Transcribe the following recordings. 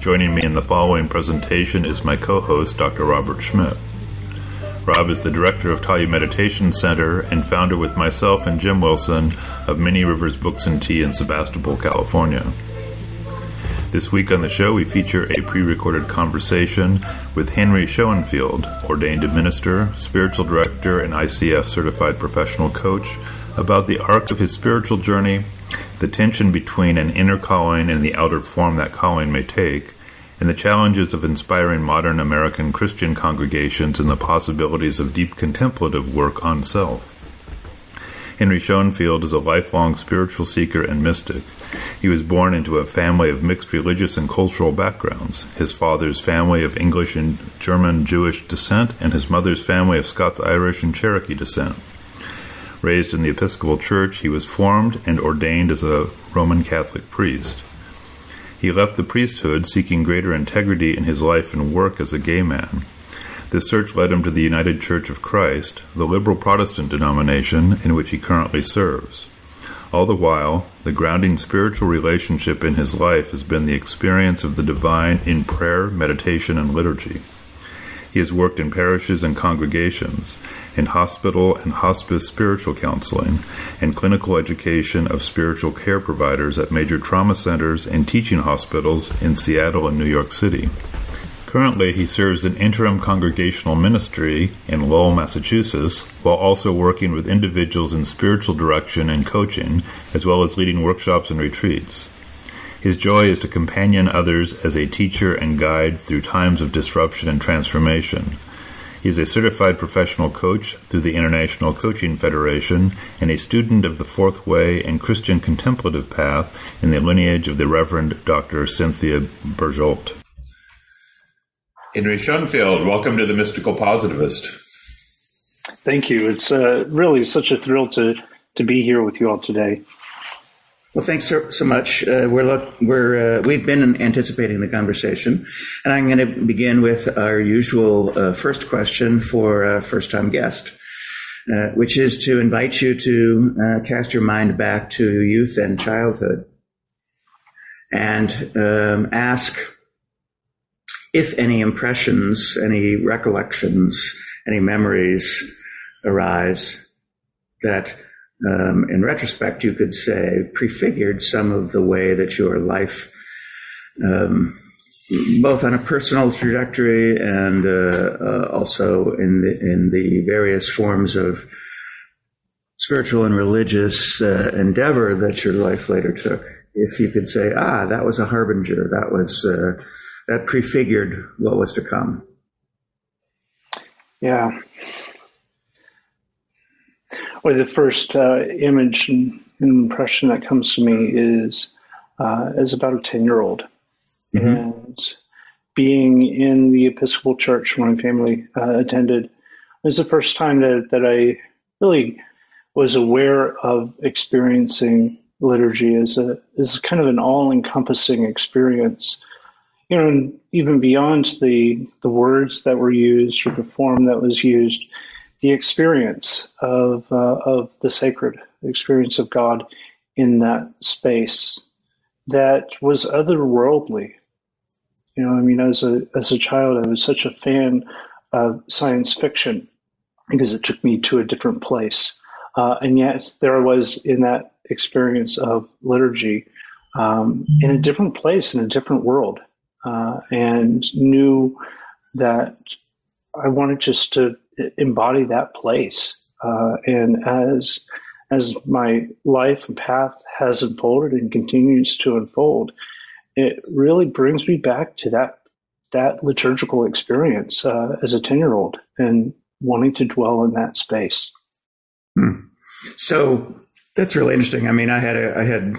Joining me in the following presentation is my co host, Dr. Robert Schmidt. Rob is the director of Tayu Meditation Center and founder with myself and Jim Wilson of Many Rivers Books and Tea in Sebastopol, California. This week on the show, we feature a pre recorded conversation with Henry Schoenfield, ordained minister, spiritual director, and ICF certified professional coach, about the arc of his spiritual journey the tension between an inner calling and the outer form that calling may take, and the challenges of inspiring modern American Christian congregations and the possibilities of deep contemplative work on self. Henry Schoenfield is a lifelong spiritual seeker and mystic. He was born into a family of mixed religious and cultural backgrounds. His father's family of English and German Jewish descent, and his mother's family of Scots Irish and Cherokee descent. Raised in the Episcopal Church, he was formed and ordained as a Roman Catholic priest. He left the priesthood seeking greater integrity in his life and work as a gay man. This search led him to the United Church of Christ, the liberal Protestant denomination in which he currently serves. All the while, the grounding spiritual relationship in his life has been the experience of the divine in prayer, meditation, and liturgy. He has worked in parishes and congregations, in hospital and hospice spiritual counseling, and clinical education of spiritual care providers at major trauma centers and teaching hospitals in Seattle and New York City. Currently, he serves in interim congregational ministry in Lowell, Massachusetts, while also working with individuals in spiritual direction and coaching, as well as leading workshops and retreats. His joy is to companion others as a teacher and guide through times of disruption and transformation. He is a certified professional coach through the International Coaching Federation and a student of the Fourth Way and Christian Contemplative Path in the lineage of the Reverend Dr. Cynthia Bourgeault. Henry Schoenfield, welcome to the Mystical Positivist. Thank you. It's uh, really such a thrill to, to be here with you all today. Well, thanks so, so much. Uh, we're look, we're uh, we've been anticipating the conversation, and I'm going to begin with our usual uh, first question for a first-time guest, uh, which is to invite you to uh, cast your mind back to youth and childhood, and um, ask if any impressions, any recollections, any memories arise that um, in retrospect, you could say, prefigured some of the way that your life, um, both on a personal trajectory and uh, uh, also in the in the various forms of spiritual and religious uh, endeavor that your life later took. If you could say, ah, that was a harbinger, that was uh, that prefigured what was to come. Yeah, or the first uh, image and impression that comes to me is uh, as about a 10 year old. Mm-hmm. And being in the Episcopal Church when my family uh, attended was the first time that, that I really was aware of experiencing liturgy as a as kind of an all encompassing experience. You know, even beyond the the words that were used or the form that was used, the experience of uh, of the sacred, the experience of God in that space that was otherworldly. You know, I mean, as a as a child, I was such a fan of science fiction because it took me to a different place, uh, and yet there I was in that experience of liturgy um, in a different place in a different world, uh, and knew that I wanted just to embody that place. Uh, and as as my life and path has unfolded and continues to unfold, it really brings me back to that that liturgical experience uh, as a ten year old and wanting to dwell in that space. Hmm. So that's really interesting. I mean, I had a, I had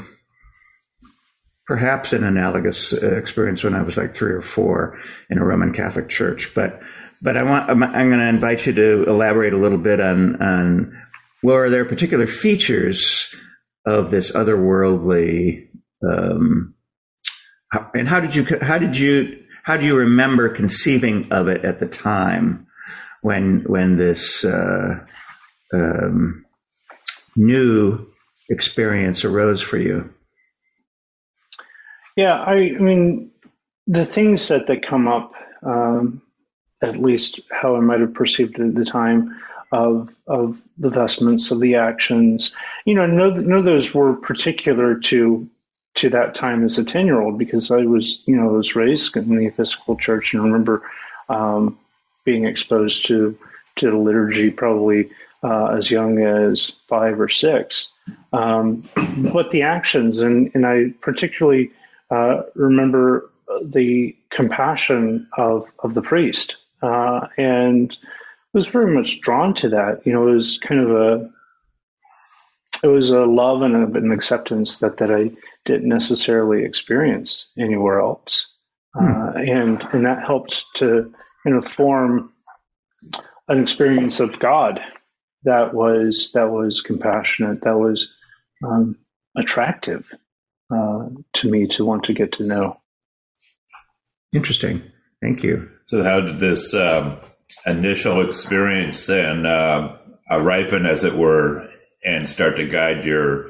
perhaps an analogous uh, experience when I was like three or four in a Roman Catholic church. But but I want I'm, I'm going to invite you to elaborate a little bit on on were there particular features of this otherworldly um, and how did you how did you how do you remember conceiving of it at the time when when this uh, um, new experience arose for you? Yeah, I, I mean, the things that, that come up, um, at least how I might have perceived it at the time, of of the vestments, of the actions, you know, none, of those were particular to to that time as a ten year old because I was, you know, I was raised in the Episcopal Church and I remember um, being exposed to to the liturgy probably uh, as young as five or six. Um, but the actions, and, and I particularly uh, remember the compassion of, of the priest, uh, and was very much drawn to that. You know, it was kind of a it was a love and an acceptance that, that I didn't necessarily experience anywhere else, hmm. uh, and and that helped to kind of form an experience of God that was that was compassionate, that was um, attractive uh, to me to want to get to know. Interesting. Thank you. So, how did this um, initial experience then uh, ripen, as it were, and start to guide your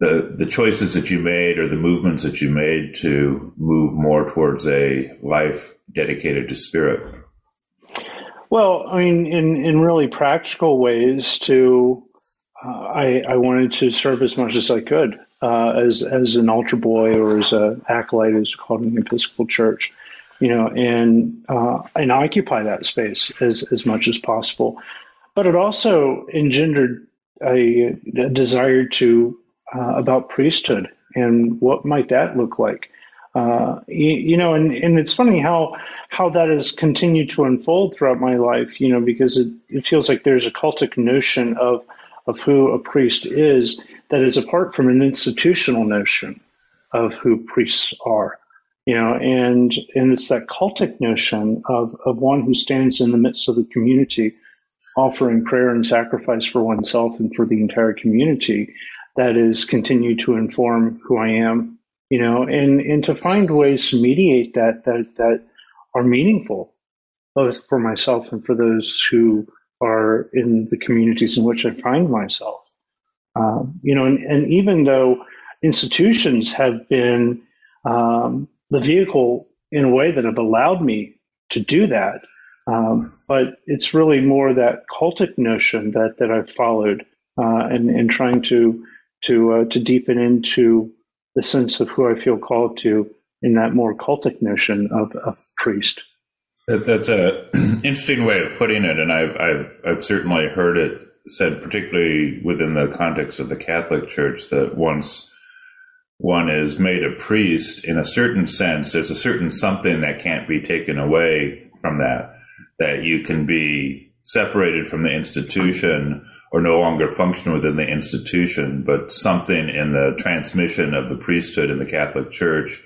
the the choices that you made or the movements that you made to move more towards a life dedicated to spirit? Well, I mean, in in really practical ways, to uh, I I wanted to serve as much as I could uh, as as an altar boy or as an acolyte, as called in the Episcopal Church, you know, and uh, and occupy that space as as much as possible. But it also engendered a, a desire to uh, about priesthood and what might that look like. Uh, you, you, know, and, and it's funny how how that has continued to unfold throughout my life. You know, because it, it feels like there's a cultic notion of of who a priest is that is apart from an institutional notion of who priests are. You know, and and it's that cultic notion of of one who stands in the midst of the community, offering prayer and sacrifice for oneself and for the entire community, that is continued to inform who I am you know, and, and to find ways to mediate that, that, that are meaningful, both for myself and for those who are in the communities in which I find myself. Um, you know, and, and, even though institutions have been um, the vehicle in a way that have allowed me to do that, um, but it's really more that cultic notion that that I've followed uh, and, and trying to to uh, to deepen into the sense of who I feel called to in that more cultic notion of a priest. That, that's an interesting way of putting it, and I've, I've, I've certainly heard it said, particularly within the context of the Catholic Church, that once one is made a priest, in a certain sense, there's a certain something that can't be taken away from that, that you can be separated from the institution or no longer function within the institution, but something in the transmission of the priesthood in the Catholic Church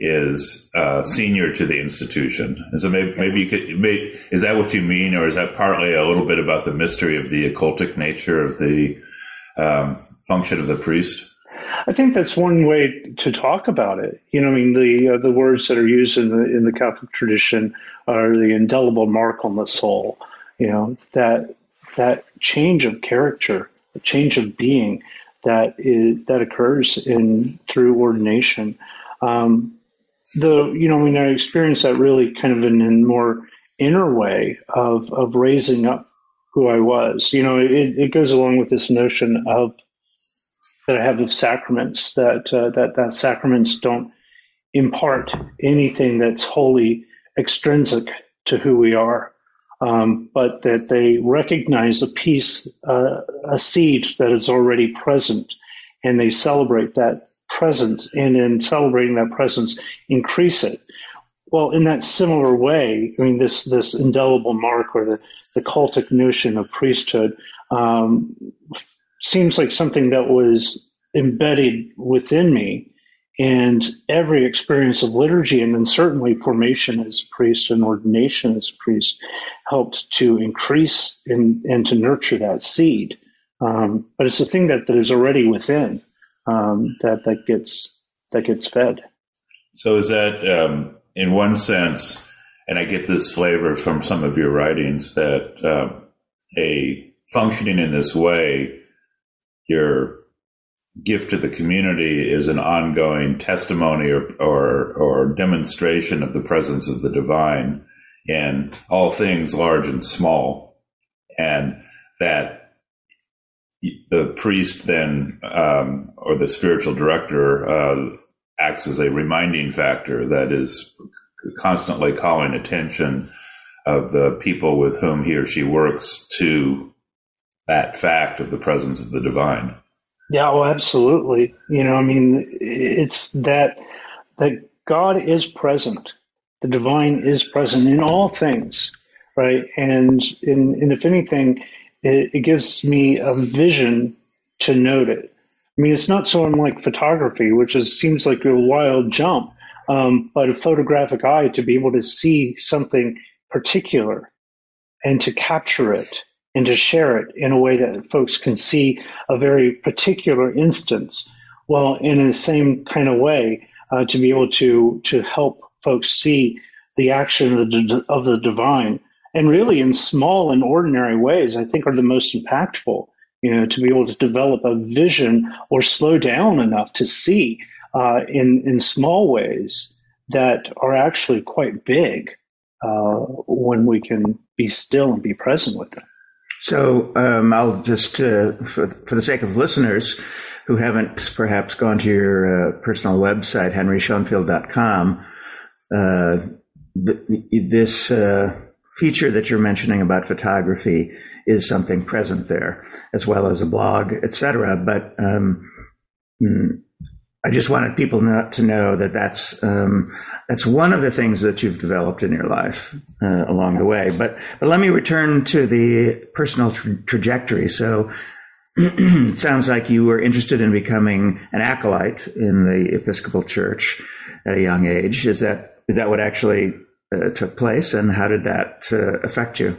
is uh, senior to the institution. And so maybe, maybe you could, maybe, is that what you mean, or is that partly a little bit about the mystery of the occultic nature of the um, function of the priest? I think that's one way to talk about it. You know, I mean, the uh, the words that are used in the in the Catholic tradition are the indelible mark on the soul. You know that that change of character, a change of being that is that occurs in through ordination. Um, the you know, I mean, I experienced that really kind of in a more inner way of of raising up who I was. You know, it, it goes along with this notion of that I have of sacraments that uh, that that sacraments don't impart anything that's wholly extrinsic to who we are um, but that they recognize a piece, uh, a seed that is already present, and they celebrate that presence, and in celebrating that presence, increase it. Well, in that similar way, I mean, this this indelible mark or the, the cultic notion of priesthood um, seems like something that was embedded within me, And every experience of liturgy, and then certainly formation as a priest and ordination as a priest, helped to increase and, and to nurture that seed. Um, but it's a thing that, that is already within um, that that gets that gets fed. So is that um, in one sense, and I get this flavor from some of your writings that uh, a functioning in this way, your gift to the community is an ongoing testimony or, or, or demonstration of the presence of the divine in all things large and small, and that the priest then um, or the spiritual director uh, acts as a reminding factor that is constantly calling attention of the people with whom he or she works to that fact of the presence of the divine. Yeah, well, absolutely. You know, I mean, it's that that God is present. The divine is present in all things, right? And in, and if anything, it, it gives me a vision to note it. I mean, it's not so unlike photography, which is, seems like a wild jump, um, but a photographic eye to be able to see something particular and to capture it and to share it in a way that folks can see a very particular instance. Well, in the same kind of way, uh, to be able to to help folks see the action of the, of the divine, and really in small and ordinary ways, I think are the most impactful. You know, to be able to develop a vision or slow down enough to see uh, in in small ways that are actually quite big uh, when we can be still and be present with them. So um, I'll just, uh, for, for, the sake of listeners who haven't perhaps gone to your uh, personal website, henryschoenfield.com, uh, th- this uh, feature that you're mentioning about photography is something present there, as well as a blog, etc. But um, mm, I just wanted people not to know that that's um, that's one of the things that you've developed in your life uh, along the way. But but let me return to the personal tra- trajectory. So it sounds like you were interested in becoming an acolyte in the Episcopal Church at a young age. Is that is that what actually uh, took place, and how did that uh, affect you?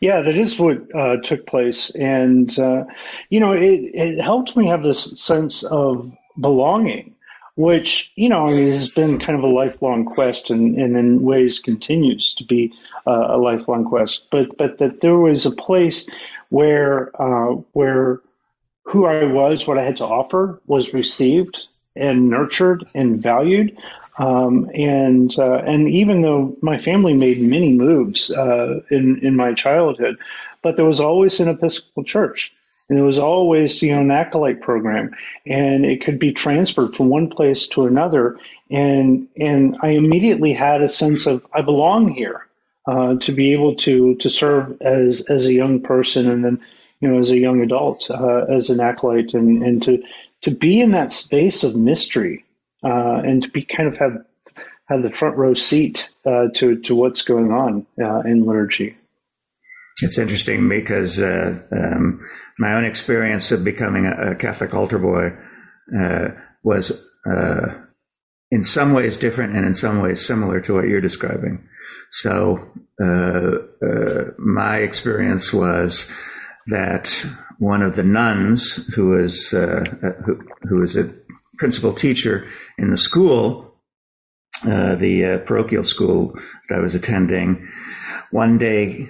Yeah, that is what uh, took place, and uh, you know, it, it helped me have this sense of belonging which you know has been kind of a lifelong quest and, and in ways continues to be uh, a lifelong quest. But but that there was a place where uh, where who I was what I had to offer was received and nurtured and valued. Um, and uh, and even though my family made many moves uh, in in my childhood but there was always an Episcopal church and there was always, you know, an acolyte program, and it could be transferred from one place to another. And and I immediately had a sense of I belong here, uh, to be able to to serve as as a young person, and then you know as a young adult uh, as an acolyte, and and to to be in that space of mystery, uh, and to be kind of have have the front row seat uh, to to what's going on uh, in liturgy. It's interesting because uh, um, my own experience of becoming a, a Catholic altar boy uh, was uh, in some ways different and in some ways similar to what you're describing. So uh, uh my experience was that one of the nuns who was uh, uh, who, who was a principal teacher in the school, the parochial school that I was attending, one day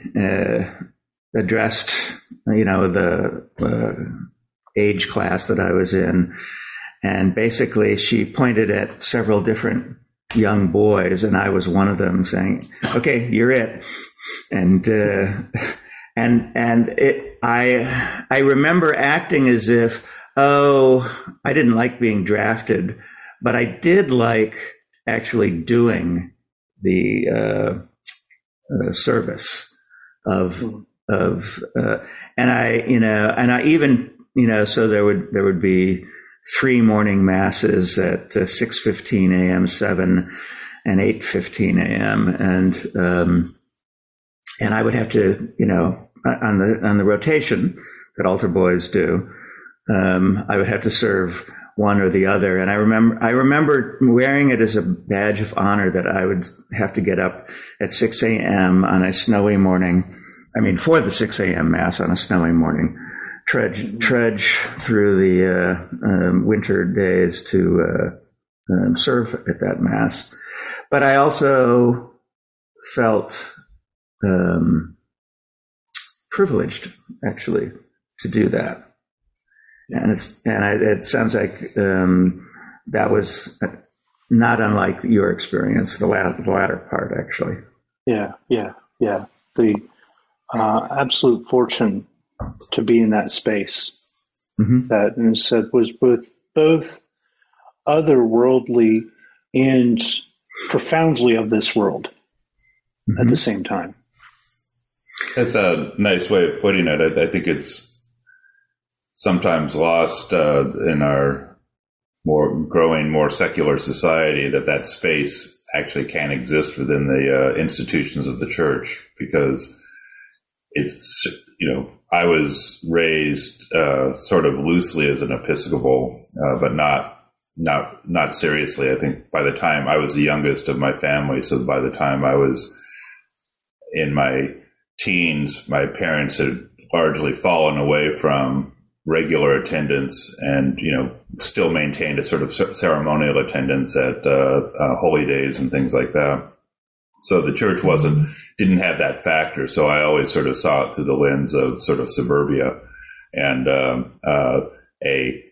addressed you know, the uh, age class that I was in. And basically, she pointed at several different young boys, and I was one of them, saying, "Okay, you're it." And uh, and and it, I I remember acting as if, oh, I didn't like being drafted, but I did like actually doing the uh, uh, service of hmm of, uh, and I, you know, and I even, you know, so there would, there would be three morning masses at uh, 6.15 a.m., 7 and 8.15 a.m. And, um, and I would have to, you know, on the, on the rotation that altar boys do, um, I would have to serve one or the other. And I remember, I remember wearing it as a badge of honor that I would have to get up at 6 a.m. on a snowy morning. I mean, for the 6 a.m. mass on a snowy morning, trudge, trudge through the uh, um, winter days to uh, um, serve at that mass. But I also felt um, privileged, actually, to do that and it's and I, it sounds like um, that was not unlike your experience, the latter, the latter part, actually. Yeah, yeah, yeah. The uh, absolute fortune to be in that space mm-hmm. that and said was both both otherworldly and profoundly of this world mm-hmm. at the same time. That's a nice way of putting it. I, I think it's sometimes lost uh, in our more growing, more secular society that that space actually can't exist within the uh, institutions of the church because it's you know I was raised uh, sort of loosely as an Episcopal, uh, but not not not seriously. I think by the time I was the youngest of my family, so by the time I was in my teens, my parents had largely fallen away from regular attendance and you know still maintained a sort of ceremonial attendance at uh, uh, holy days and things like that. So the church wasn't didn't have that factor. So I always sort of saw it through the lens of sort of suburbia and um, uh, a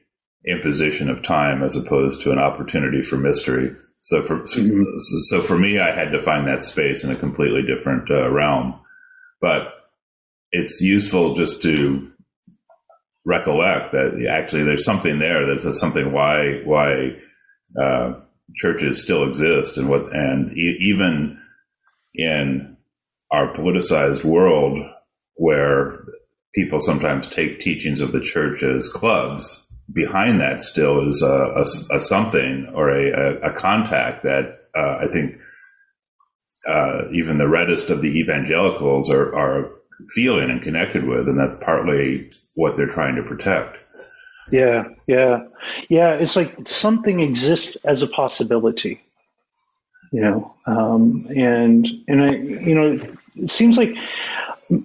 imposition of time as opposed to an opportunity for mystery. So for mm-hmm. so for me, I had to find that space in a completely different uh, realm. But it's useful just to recollect that actually there's something there that's something why why uh, churches still exist and what and e- even in our politicized world where people sometimes take teachings of the church as clubs behind that still is a, a, a something or a, a contact that uh, I think uh, even the reddest of the evangelicals are, are feeling and connected with, and that's partly what they're trying to protect. Yeah, yeah, yeah. It's like something exists as a possibility, you know, um, and and I, you know, it seems like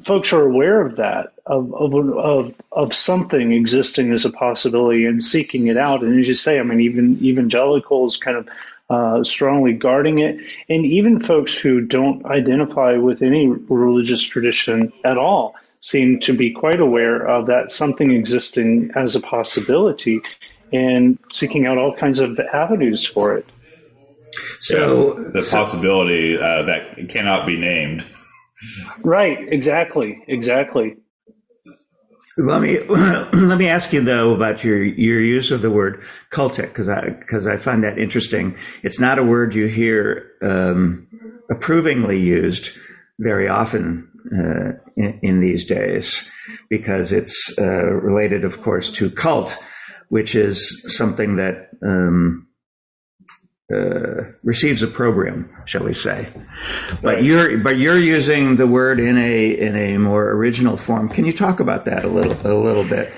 folks are aware of that of of of of something existing as a possibility and seeking it out. And as you say, I mean, even evangelicals kind of uh, strongly guarding it, and even folks who don't identify with any religious tradition at all seem to be quite aware of that something existing as a possibility and seeking out all kinds of avenues for it. So yeah, the so, possibility uh, that cannot be named. Right. Exactly. Exactly. Let me let me ask you though about your your use of the word cultic because I because I find that interesting. It's not a word you hear um, approvingly used very often uh, in, in, these days because it's uh, related, of course, to cult, which is something that um, uh, receives a program, shall we say? But right. you're but you're using the word in a in a more original form. Can you talk about that a little a little bit?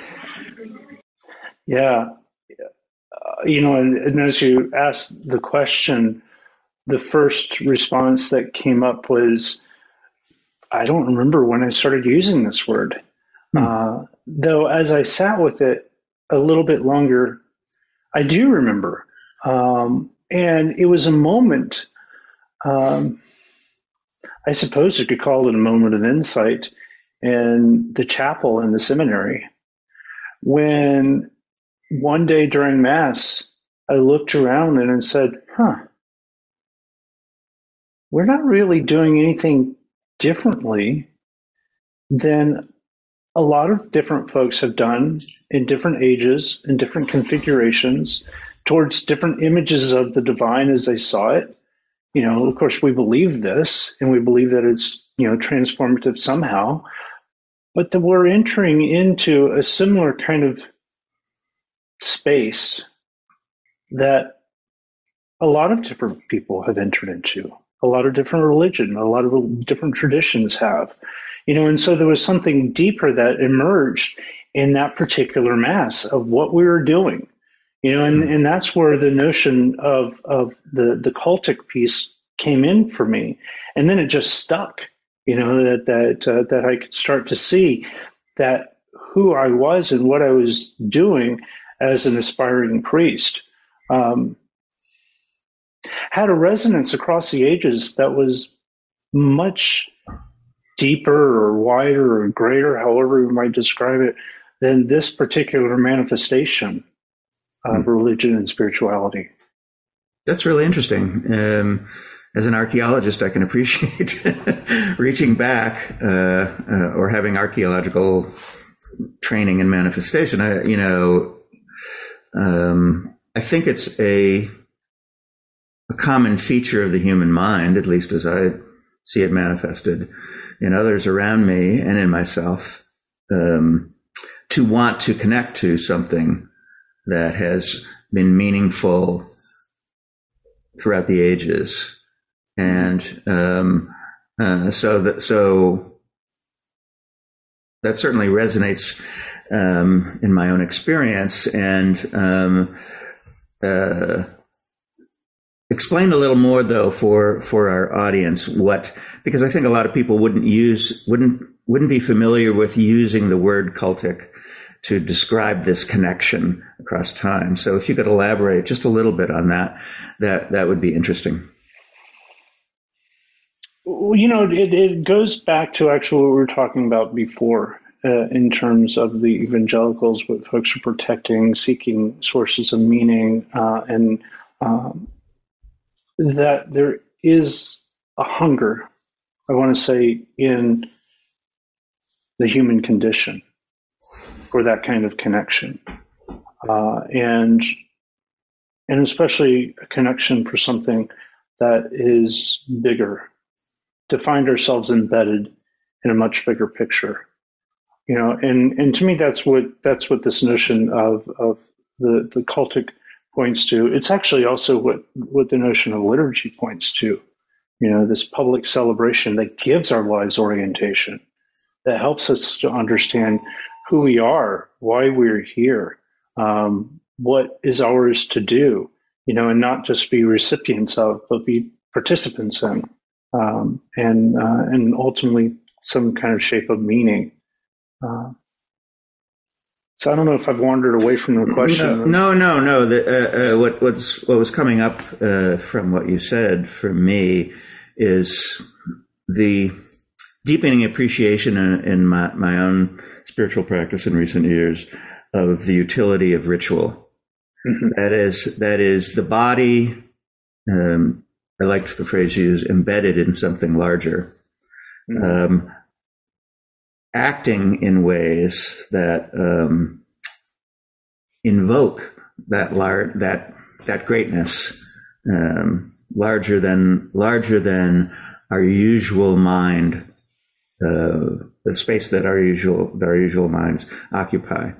Yeah, uh, you know, and, and as you asked the question, the first response that came up was, "I don't remember when I started using this word." Hmm. Uh, though, as I sat with it a little bit longer, I do remember. Um, and it was a moment. Um, I suppose you could call it a moment of insight in the chapel in the seminary when one day during Mass, I looked around and said, huh, we're not really doing anything differently than a lot of different folks have done in different ages, in different configurations, towards different images of the divine as they saw it. You know, of course, we believe this and we believe that it's, you know, transformative somehow, but that we're entering into a similar kind of space that a lot of different people have entered into, a lot of different religion, a lot of different traditions have, you know, and so there was something deeper that emerged in that particular mass of what we were doing You know, and, and that's where the notion of, of the, the cultic piece came in for me. And then it just stuck, you know, that, that, uh, that I could start to see that who I was and what I was doing as an aspiring priest um, had a resonance across the ages that was much deeper or wider or greater, however you might describe it, than this particular manifestation of mm. religion and spirituality. That's really interesting. Um, as an archaeologist, I can appreciate reaching back uh, uh, or having archaeological training and manifestation. I, you know, um, I think it's a a common feature of the human mind, at least as I see it manifested in others around me and in myself, um, to want to connect to something that has been meaningful throughout the ages. And um, uh, so that so that certainly resonates um, in my own experience. And um, uh, explain a little more, though, for for our audience what because I think a lot of people wouldn't use wouldn't wouldn't be familiar with using the word cultic to describe this connection across time. So if you could elaborate just a little bit on that, that that would be interesting. Well, you know, it, it goes back to actually what we were talking about before. Uh, in terms of the evangelicals, what folks are protecting, seeking sources of meaning, uh, and um, that there is a hunger I want to say, in the human condition for that kind of connection. Uh, and and especially a connection for something that is bigger, to find ourselves embedded in a much bigger picture. You know, and, and to me that's what that's what this notion of, of the, the cultic points to. It's actually also what, what the notion of liturgy points to you know, this public celebration that gives our lives orientation, that helps us to understand who we are, why we're here, um, what is ours to do, you know, and not just be recipients of, but be participants in, um, and uh, and ultimately some kind of shape of meaning. Uh, so I don't know if I've wandered away from the question. No, no, no. no. The, uh, uh, what what's what was coming up uh, from what you said for me is the deepening appreciation in, in my, my own spiritual practice in recent years of the utility of ritual. Mm-hmm. That is that is the body. Um, I liked the phrase you used, embedded in something larger. Mm-hmm. Um, acting in ways that um, invoke that lar- that that greatness, um, larger than larger than our usual mind, the space that our usual that our usual minds occupy.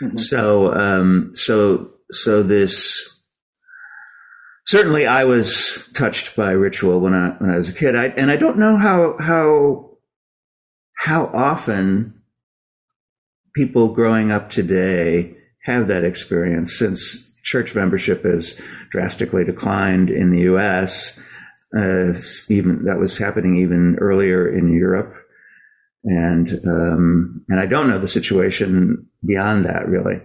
Mm-hmm. So um, so so this certainly I was touched by ritual when I when I was a kid. I, and I don't know how how how often people growing up today have that experience since church membership has drastically declined in the U.S. Uh, even that was happening even earlier in Europe, and um, and I don't know the situation beyond that really.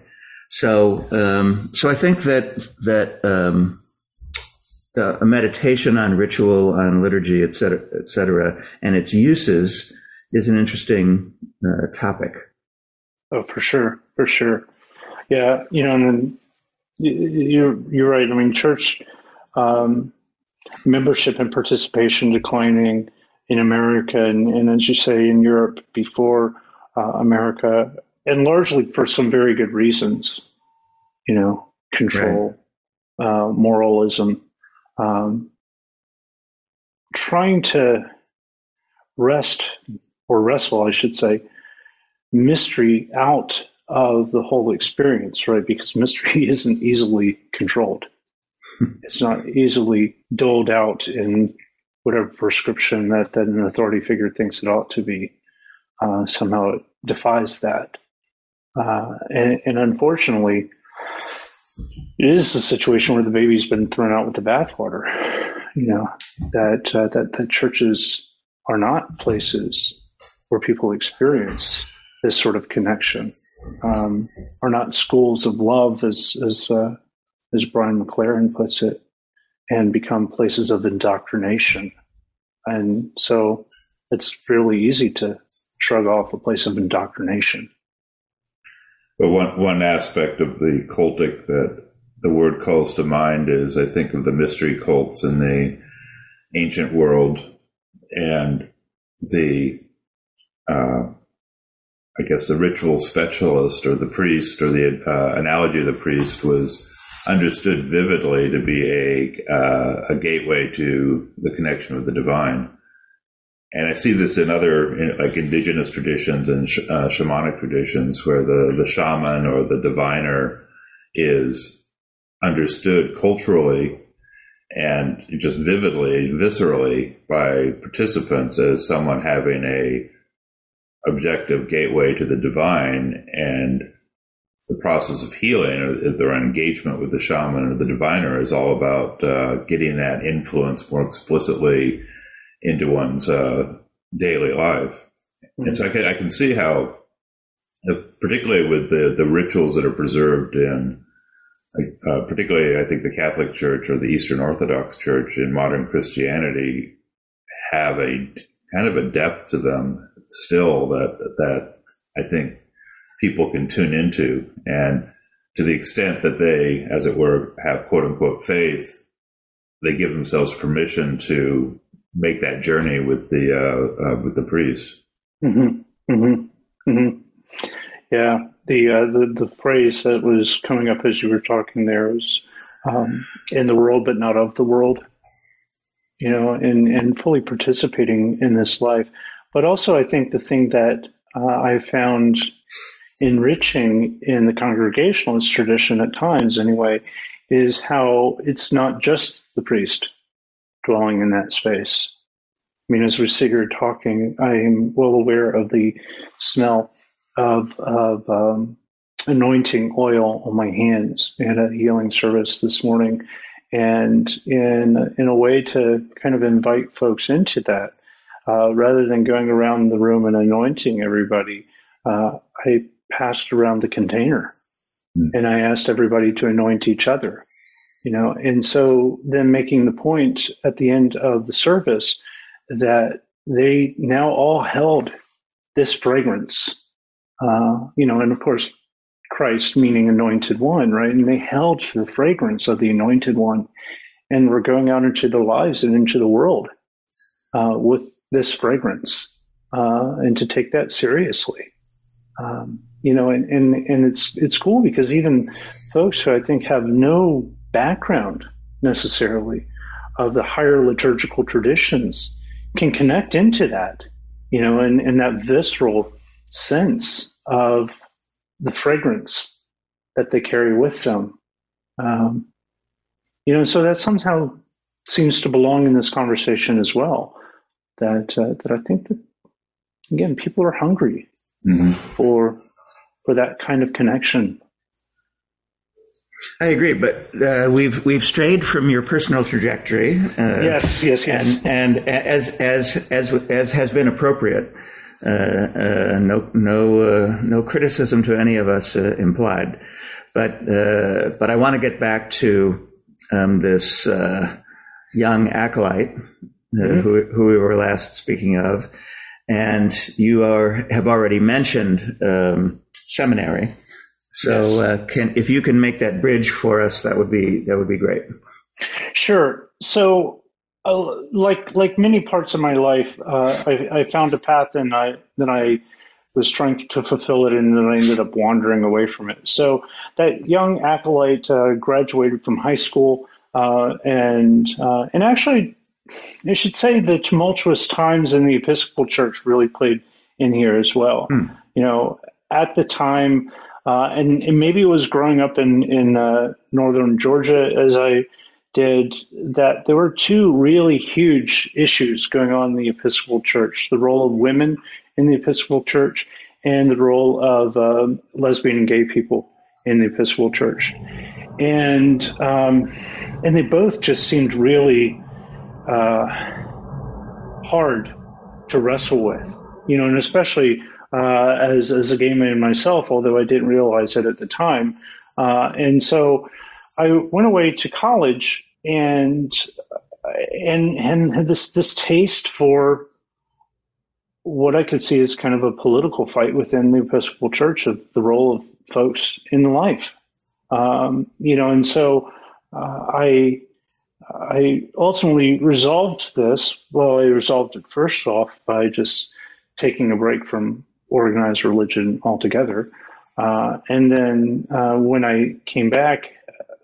So um, so I think that that um, a meditation on ritual, on liturgy, et cetera, et cetera, and its uses is an interesting uh, topic. Oh, for sure, for sure. Yeah, you know, and you're you're right. I mean, church um, membership and participation declining in America, and, and, as you say, in Europe before uh, America, and largely for some very good reasons. You know, control, right. uh, moralism, um, trying to rest or wrestle, I should say, mystery out of the whole experience, right? Because mystery isn't easily controlled. it's not easily doled out in whatever prescription that, that an authority figure thinks it ought to be. Uh, somehow it defies that. Uh, and, and, unfortunately, it is a situation where the baby's been thrown out with the bathwater. You know that uh, that that churches are not places where people experience this sort of connection. Um, are not schools of love, as as uh, as Brian McLaren puts it, and become places of indoctrination. And so it's really easy to shrug off a place of indoctrination. But one one aspect of the cultic that the word calls to mind is I think of the mystery cults in the ancient world and the uh, I guess the ritual specialist or the priest or the uh, analogy of the priest was understood vividly to be a uh, a gateway to the connection with the divine. And I see this in other like indigenous traditions and sh- uh, shamanic traditions where the the shaman or the diviner is understood culturally and just vividly, viscerally by participants as someone having a objective gateway to the divine and the process of healing or their engagement with the shaman or the diviner is all about uh, getting that influence more explicitly into one's uh, daily life. Mm-hmm. And so I can, I can see how, uh, particularly with the, the rituals that are preserved in uh, particularly, I think the Catholic Church or the Eastern Orthodox Church in modern Christianity have a kind of a depth to them still that that I think people can tune into, and to the extent that they, as it were, have quote unquote faith, they give themselves permission to make that journey with the uh, uh, with the priest. Mm-hmm. Mm-hmm. Mm-hmm. Yeah, the, uh, the the phrase that was coming up as you were talking there was um, "in the world, but not of the world." You know, and and fully participating in this life, but also I think the thing that uh, I found enriching in the Congregationalist tradition at times, anyway, is how it's not just the priest dwelling in that space. I mean, as we sit here talking, I am well aware of the smell of, of um, anointing oil on my hands in a healing service this morning. And in, in a way to kind of invite folks into that, uh, rather than going around the room and anointing everybody, uh, I passed around the container mm. and I asked everybody to anoint each other. You know, and so then making the point at the end of the service that they now all held this fragrance uh, you know, and of course, Christ meaning anointed one, right? And they held the fragrance of the anointed one and were going out into their lives and into the world uh, with this fragrance uh, and to take that seriously. Um, you know, and, and, and it's, it's cool because even folks who I think have no background necessarily of the higher liturgical traditions can connect into that, you know, and, and that visceral sense of the fragrance that they carry with them. Um, you know, so that somehow seems to belong in this conversation as well. That uh, that I think that again, people are hungry mm-hmm. for for that kind of connection. I agree, but uh, we've we've strayed from your personal trajectory. Uh, yes, yes, yes, and, and as as as as has been appropriate. Uh, uh, no no uh, no criticism to any of us implied, but but I want to get back to um, this young acolyte mm-hmm. who who we were last speaking of, and you are have already mentioned um, seminary. So, yes. uh, can if you can make that bridge for us, that would be that would be great. Sure. So, uh, like like many parts of my life, uh, I, I, found a path and I then I was trying to fulfill it, and then I ended up wandering away from it. So that young acolyte uh, graduated from high school, uh, and uh, and actually, I should say the tumultuous times in the Episcopal Church really played in here as well. Hmm. You know, at the time. and, and maybe it was growing up in in northern Georgia as I did that there were two really huge issues going on in the Episcopal Church the role of women in the Episcopal Church and the role of uh, lesbian and gay people in the Episcopal Church. and um, and they both just seemed really uh, hard to wrestle with, you know, and especially uh, as as a gay man myself, although I didn't realize it at the time, uh, and so I went away to college and and and had this this taste for what I could see as kind of a political fight within the Episcopal Church of the role of folks in life, um, you know, and so uh, I I ultimately resolved this. Well, I resolved it first off by just taking a break from organized religion altogether, uh, and then uh, when I came back,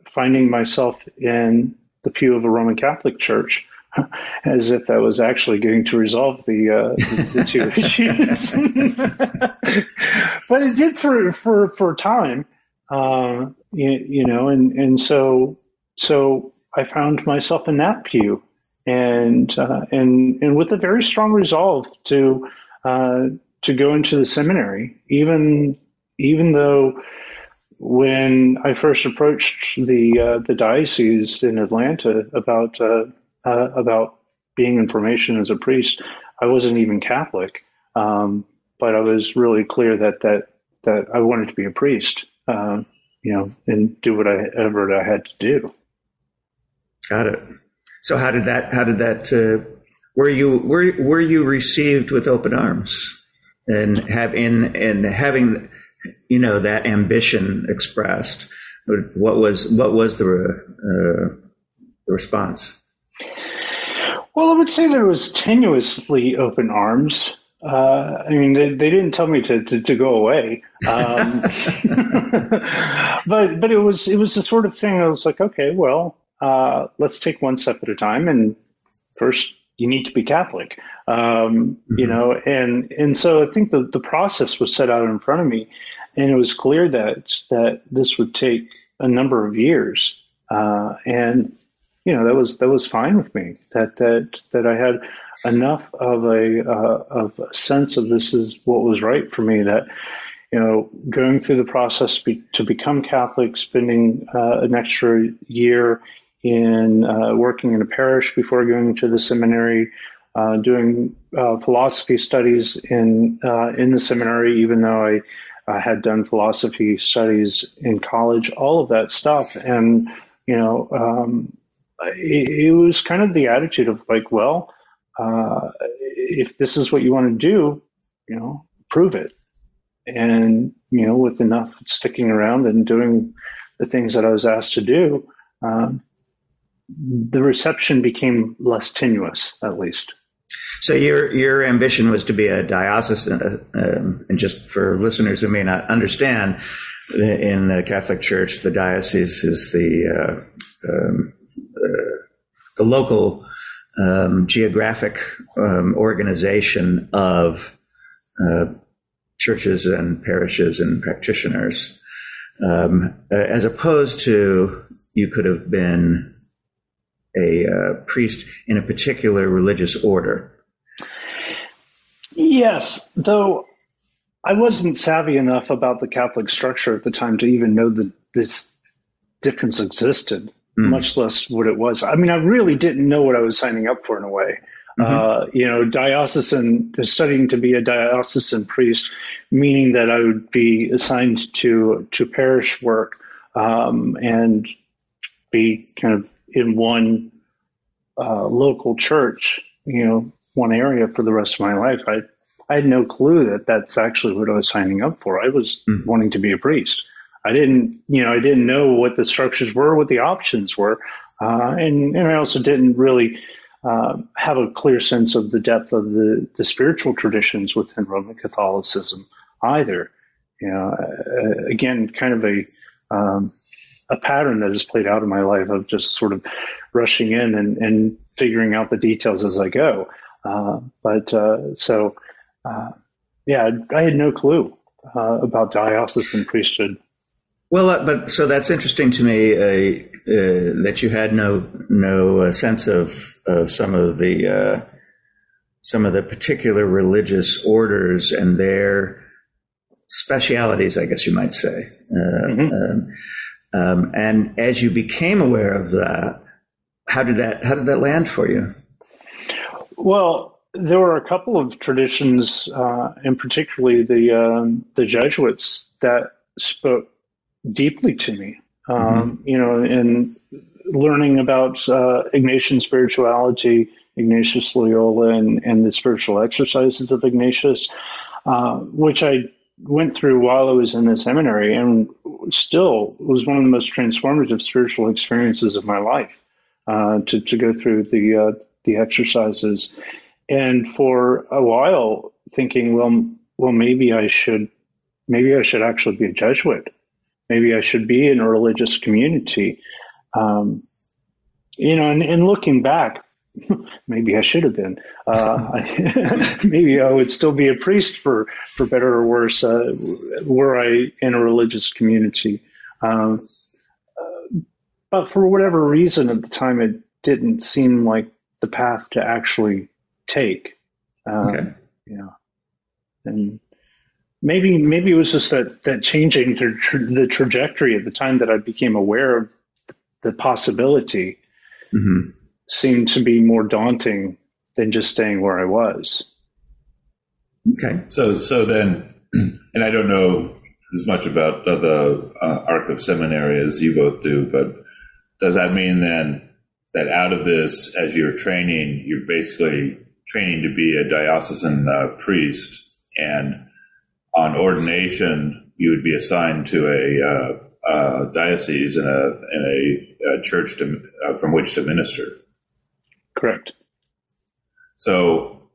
finding myself in the pew of a Roman Catholic church, as if that was actually going to resolve the uh, the, the, two issues. but it did for for for time, uh, you, you, know, and and so so I found myself in that pew, and uh, and and with a very strong resolve to uh, to go into the seminary, even even though when I first approached the uh, the diocese in Atlanta about uh, uh, about being in formation as a priest, I wasn't even Catholic, um, but I was really clear that that that I wanted to be a priest, uh, you know, and do whatever I had to do. Got it. So how did that? How did that? Uh, were you were were you received with open arms? And have in and having you know that ambition expressed. What was what was the uh, the response? Well, I would say there was tenuously open arms. Uh, I mean, they, they, didn't tell me to, to, to go away, um, but but it was it was the sort of thing. I was like, okay, well, uh, let's take one step at a time. And first, you need to be Catholic, um, mm-hmm. you know. And and so I think the the process was set out in front of me, and it was clear that that this would take a number of years. Uh, and you know that was that was fine with me. That that that I had enough of a uh, of a sense of this is what was right for me. That you know going through the process be, to become Catholic, spending uh, an extra year in uh, working in a parish before going to the seminary, uh, doing uh, philosophy studies in uh, in the seminary, even though I had done philosophy studies in college, all of that stuff. And, you know, um, it, it, was kind of the attitude of like, well, uh, if this is what you want to do, you know, prove it. And, you know, with enough sticking around and doing the things that I was asked to do, um, the reception became less tenuous, at least. So your your ambition was to be a diocesan, uh, um, and just for listeners who may not understand, in the Catholic Church, the diocese is the uh, um, uh, the local um, geographic um, organization of uh, churches and parishes and practitioners, um, as opposed to you could have been a uh, priest in a particular religious order. Yes, though I wasn't savvy enough about the Catholic structure at the time to even know that this difference existed, mm. much less what it was. I mean, I really didn't know what I was signing up for in a way. Mm-hmm. Uh, you know, diocesan, studying to be a diocesan priest, meaning that I would be assigned to to parish work um, and be kind of in one uh, local church, you know, one area for the rest of my life. I I had no clue that that's actually what I was signing up for. I was mm. wanting to be a priest. I didn't, you know, I didn't know what the structures were, what the options were, uh, and and I also didn't really uh, have a clear sense of the depth of the the spiritual traditions within Roman Catholicism either. You know, uh, again, kind of a um, a pattern that has played out in my life of just sort of rushing in and, and figuring out the details as I go. Uh, but uh, so, uh, yeah, I had no clue uh, about diocesan priesthood. Well, uh, but so that's interesting to me uh, that you had no no sense of, of some of the some of the particular religious orders and their specialities, I guess you might say. Mm-hmm. Um, Um, and as you became aware of that, how did that how did that land for you? Well, there were a couple of traditions, uh, and particularly the um, the Jesuits, that spoke deeply to me. Um, mm-hmm. You know, in learning about uh, Ignatian spirituality, Ignatius Loyola, and, and the spiritual exercises of Ignatius, uh, which I went through while I was in the seminary, and still was one of the most transformative spiritual experiences of my life. Uh, to to go through the uh, the exercises, and for a while thinking, well, well, maybe I should, maybe I should actually be a Jesuit. Maybe I should be in a religious community. Um, you know, and, and looking back, maybe I should have been. Uh, maybe I would still be a priest for, for better or worse, uh, were I in a religious community. Um, but for whatever reason at the time, it didn't seem like the path to actually take. Um, okay. Know, and maybe maybe it was just that that changing the, tra- the trajectory at the time that I became aware of the possibility mm-hmm. Seemed to be more daunting than just staying where I was. Okay. So so then, and I don't know as much about the uh, arc of seminary as you both do, but does that mean then that out of this, as you're training, you're basically training to be a diocesan uh, priest, and on ordination, you would be assigned to a uh, uh, diocese and a in a, a church to, uh, from which to minister. Correct. So,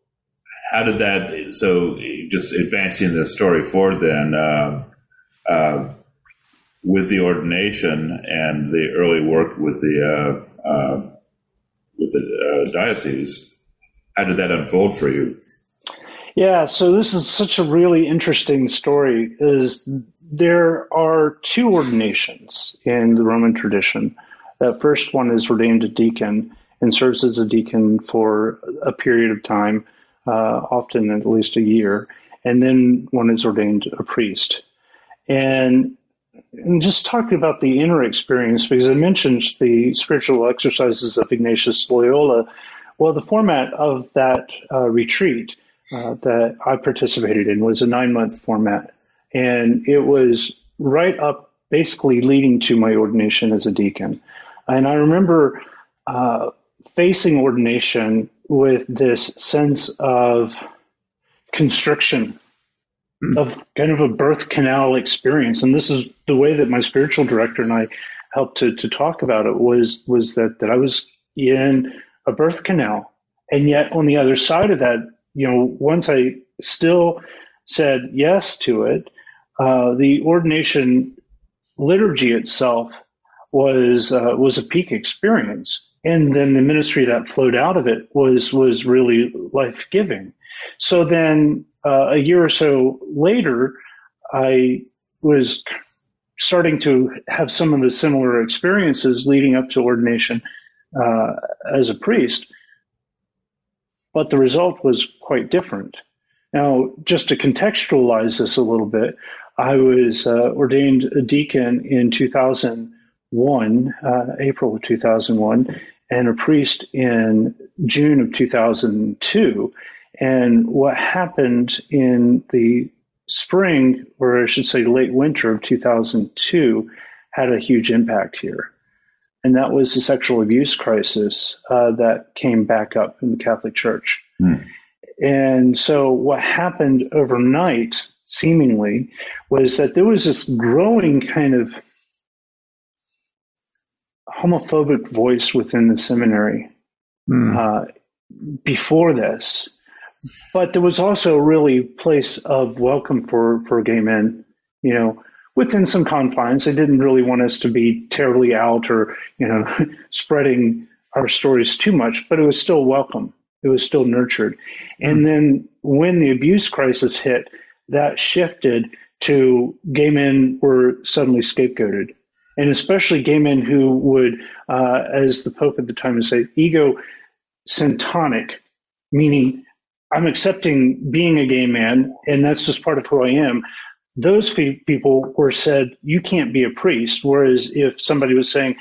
how did that? So, just advancing the story forward, then uh, uh with the ordination and the early work with the uh, uh, with the diocese, how did that unfold for you? Yeah, so this is such a really interesting story. Is there are two ordinations in the Roman tradition. The first one is ordained a deacon and serves as a deacon for a period of time, uh, often at least a year, and then one is ordained a priest. And, and just talking about the inner experience, because I mentioned the spiritual exercises of Ignatius Loyola. Well, the format of that uh, retreat uh, that I participated in was a nine month format. And it was right up basically leading to my ordination as a deacon. And I remember uh, facing ordination with this sense of constriction, mm. of kind of a birth canal experience. And this is the way that my spiritual director and I helped to, to talk about it was, was that, that I was in a birth canal. And yet on the other side of that, you know, once I still said yes to it, uh, the ordination liturgy itself was uh, was a peak experience, and then the ministry that flowed out of it was was really life giving. So then, uh, a year or so later, I was starting to have some of the similar experiences leading up to ordination uh, as a priest but the result was quite different. Now, just to contextualize this a little bit, I was uh, ordained a deacon in 2001, uh, April of 2001, and a priest in June of 2002. And what happened in the spring, or I should say late winter of 2002, had a huge impact here and that was the sexual abuse crisis uh, that came back up in the Catholic Church. Mm. And so, what happened overnight, seemingly, was that there was this growing kind of homophobic voice within the seminary mm. uh, before this. But there was also really place of welcome for, for gay men. You know, within some confines. They didn't really want us to be terribly out or, you know, spreading our stories too much, but it was still welcome. It was still nurtured. And then when the abuse crisis hit, that shifted to gay men were suddenly scapegoated. And especially gay men who would, uh, as the Pope at the time would say, ego syntonic, meaning I'm accepting being a gay man and that's just part of who I am those people were said, you can't be a priest. Whereas if somebody was saying,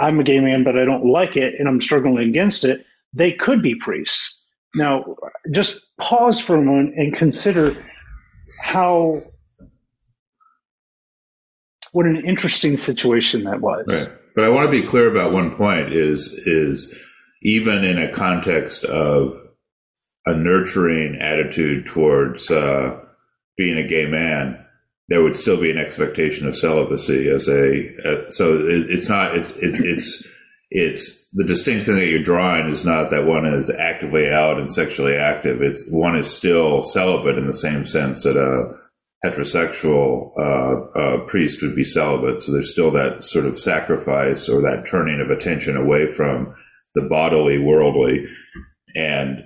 I'm a gay man, but I don't like it and I'm struggling against it, they could be priests. Now, just pause for a moment and consider how what an interesting situation that was. Right. But I want to be clear about one point is is even in a context of a nurturing attitude towards uh, being a gay man, there would still be an expectation of celibacy as a uh, so it, it's not it's it, it's it's the distinction that you're drawing is not that one is actively out and sexually active. It's one is still celibate in the same sense that a heterosexual uh, uh, priest would be celibate. So there's still that sort of sacrifice or that turning of attention away from the bodily, worldly, and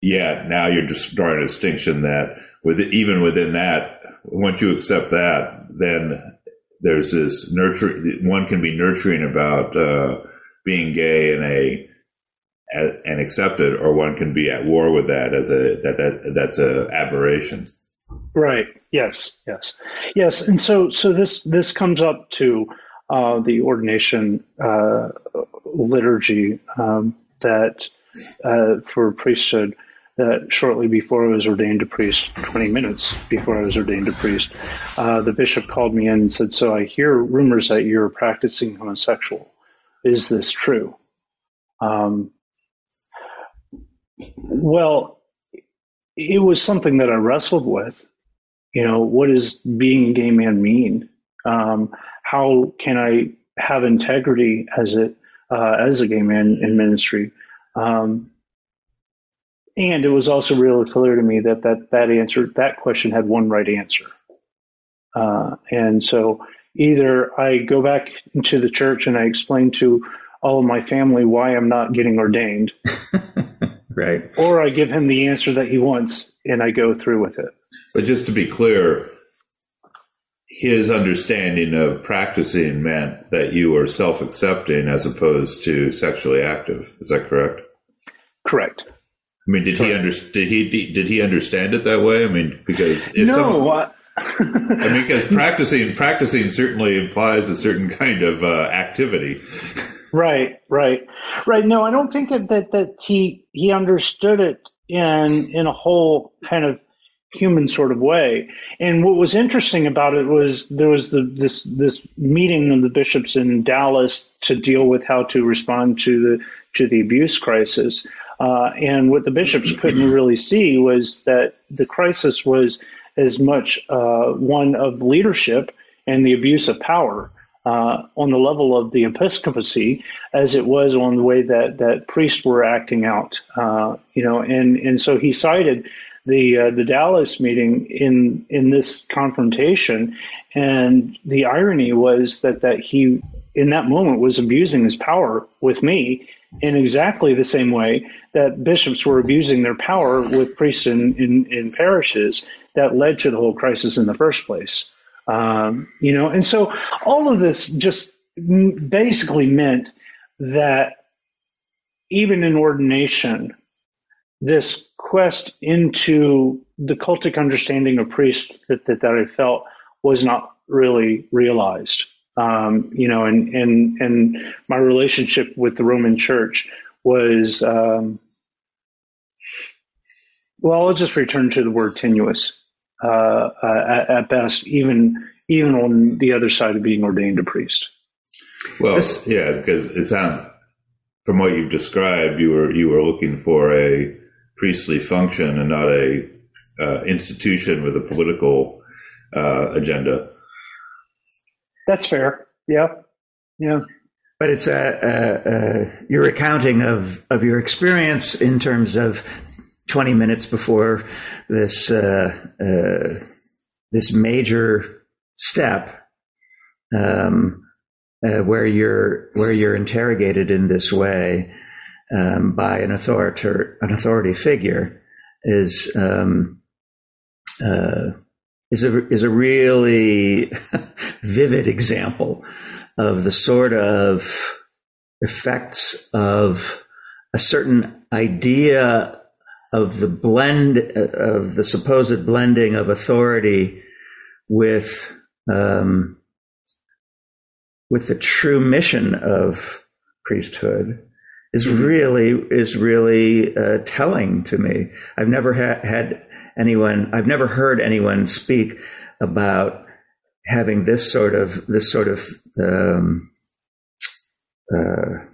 yet now you're just drawing a distinction that with even within that, once you accept that, then there's this nurturing. One can be nurturing about uh, being gay in a and accepted, or one can be at war with that as a that that that's a aberration. Right. Yes. Yes. Yes. And so so this this comes up to uh, the ordination uh, liturgy um, that uh, for priesthood that shortly before I was ordained a priest, 20 minutes before I was ordained a priest, uh, the bishop called me in and said, So I hear rumors that you're practicing homosexual. Is this true? Um, well, it was something that I wrestled with. You know, what does being a gay man mean? Um, how can I have integrity as it uh, as a gay man in ministry? Um, and it was also really clear to me that that, that answer, that question had one right answer. Uh, and so either I go back into the church and I explain to all of my family why I'm not getting ordained. right. Or I give him the answer that he wants and I go through with it. But just to be clear, his understanding of practicing meant that you were self accepting as opposed to sexually active. Is that correct? Correct. I mean, did he under, did he did he understand it that way? I mean, because if no, someone, I mean, because practicing practicing certainly implies a certain kind of uh, activity. Right, right, right. No, I don't think that, that that he he understood it in in a whole kind of human sort of way. And what was interesting about it was there was the, this this meeting of the bishops in Dallas to deal with how to respond to the to the abuse crisis. Uh, and what the bishops couldn't really see was that the crisis was as much uh, one of leadership and the abuse of power uh, on the level of the episcopacy as it was on the way that, that priests were acting out. Uh, you know, and, and so he cited the uh, the Dallas meeting in in this confrontation, and the irony was that that he in that moment was abusing his power with me in exactly the same way that bishops were abusing their power with priests in, in, in parishes that led to the whole crisis in the first place. Um, you know, and so all of this just basically meant that even in ordination, this quest into the cultic understanding of priests that, that, that I felt was not really realized. Um, you know, and, and, and my relationship with the Roman church was, um, well, I'll just return to the word tenuous, uh, uh, at, at, best, even, even on the other side of being ordained a priest. Well, this, yeah, because it sounds, from what you've described, you were, you were looking for a priestly function and not a, uh, institution with a political, uh, agenda. That's fair. Yeah. Yeah. But it's a, a, a, your accounting of, of your experience in terms of 20 minutes before this uh, uh, this major step um, uh, where you're where you're interrogated in this way um, by an authority an authority figure is um, uh, is a is a really vivid example of the sort of effects of a certain idea of the blend of the supposed blending of authority with um, with the true mission of priesthood is mm-hmm. really is really uh, telling to me. I've never ha- had anyone. I've never heard anyone speak about having this sort of this sort of um, uh,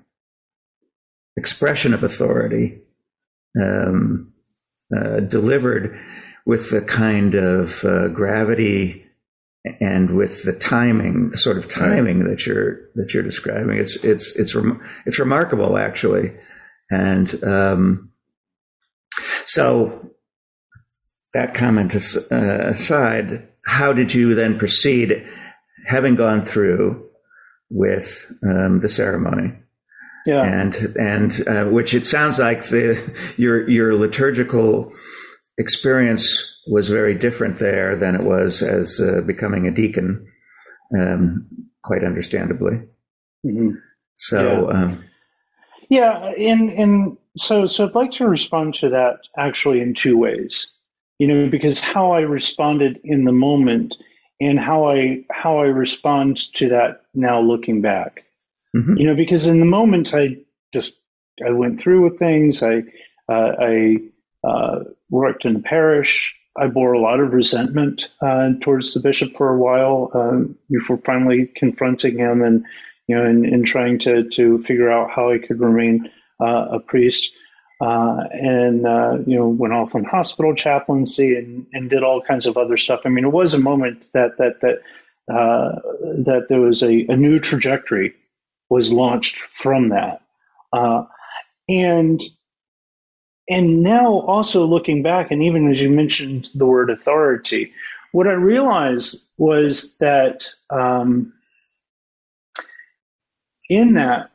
expression of authority um, uh, delivered with the kind of uh, gravity and with the timing, the sort of timing that you're that you're describing. It's it's it's rem- it's remarkable actually, and um, so that comment uh, aside, how did you then proceed, having gone through with um, the ceremony? Yeah. And and uh, which it sounds like the your your liturgical experience was very different there than it was as uh, becoming a deacon, um, quite understandably. Mm-hmm. So, yeah. Um, yeah, in in so so I'd like to respond to that actually in two ways. You know, because how I responded in the moment and how I how I respond to that now looking back. Mm-hmm. You know, because in the moment I just I went through with things. I uh, I uh, worked in the parish. I bore a lot of resentment uh, towards the bishop for a while uh, before finally confronting him and you know and, and, trying to to figure out how I could remain uh, a priest. Uh, and you know went off on hospital chaplaincy and, and did all kinds of other stuff. I mean, it was a moment that that that that there was a, a new trajectory was launched from that. Uh, and and now also looking back, and even as you mentioned the word authority, what I realized was that um, in that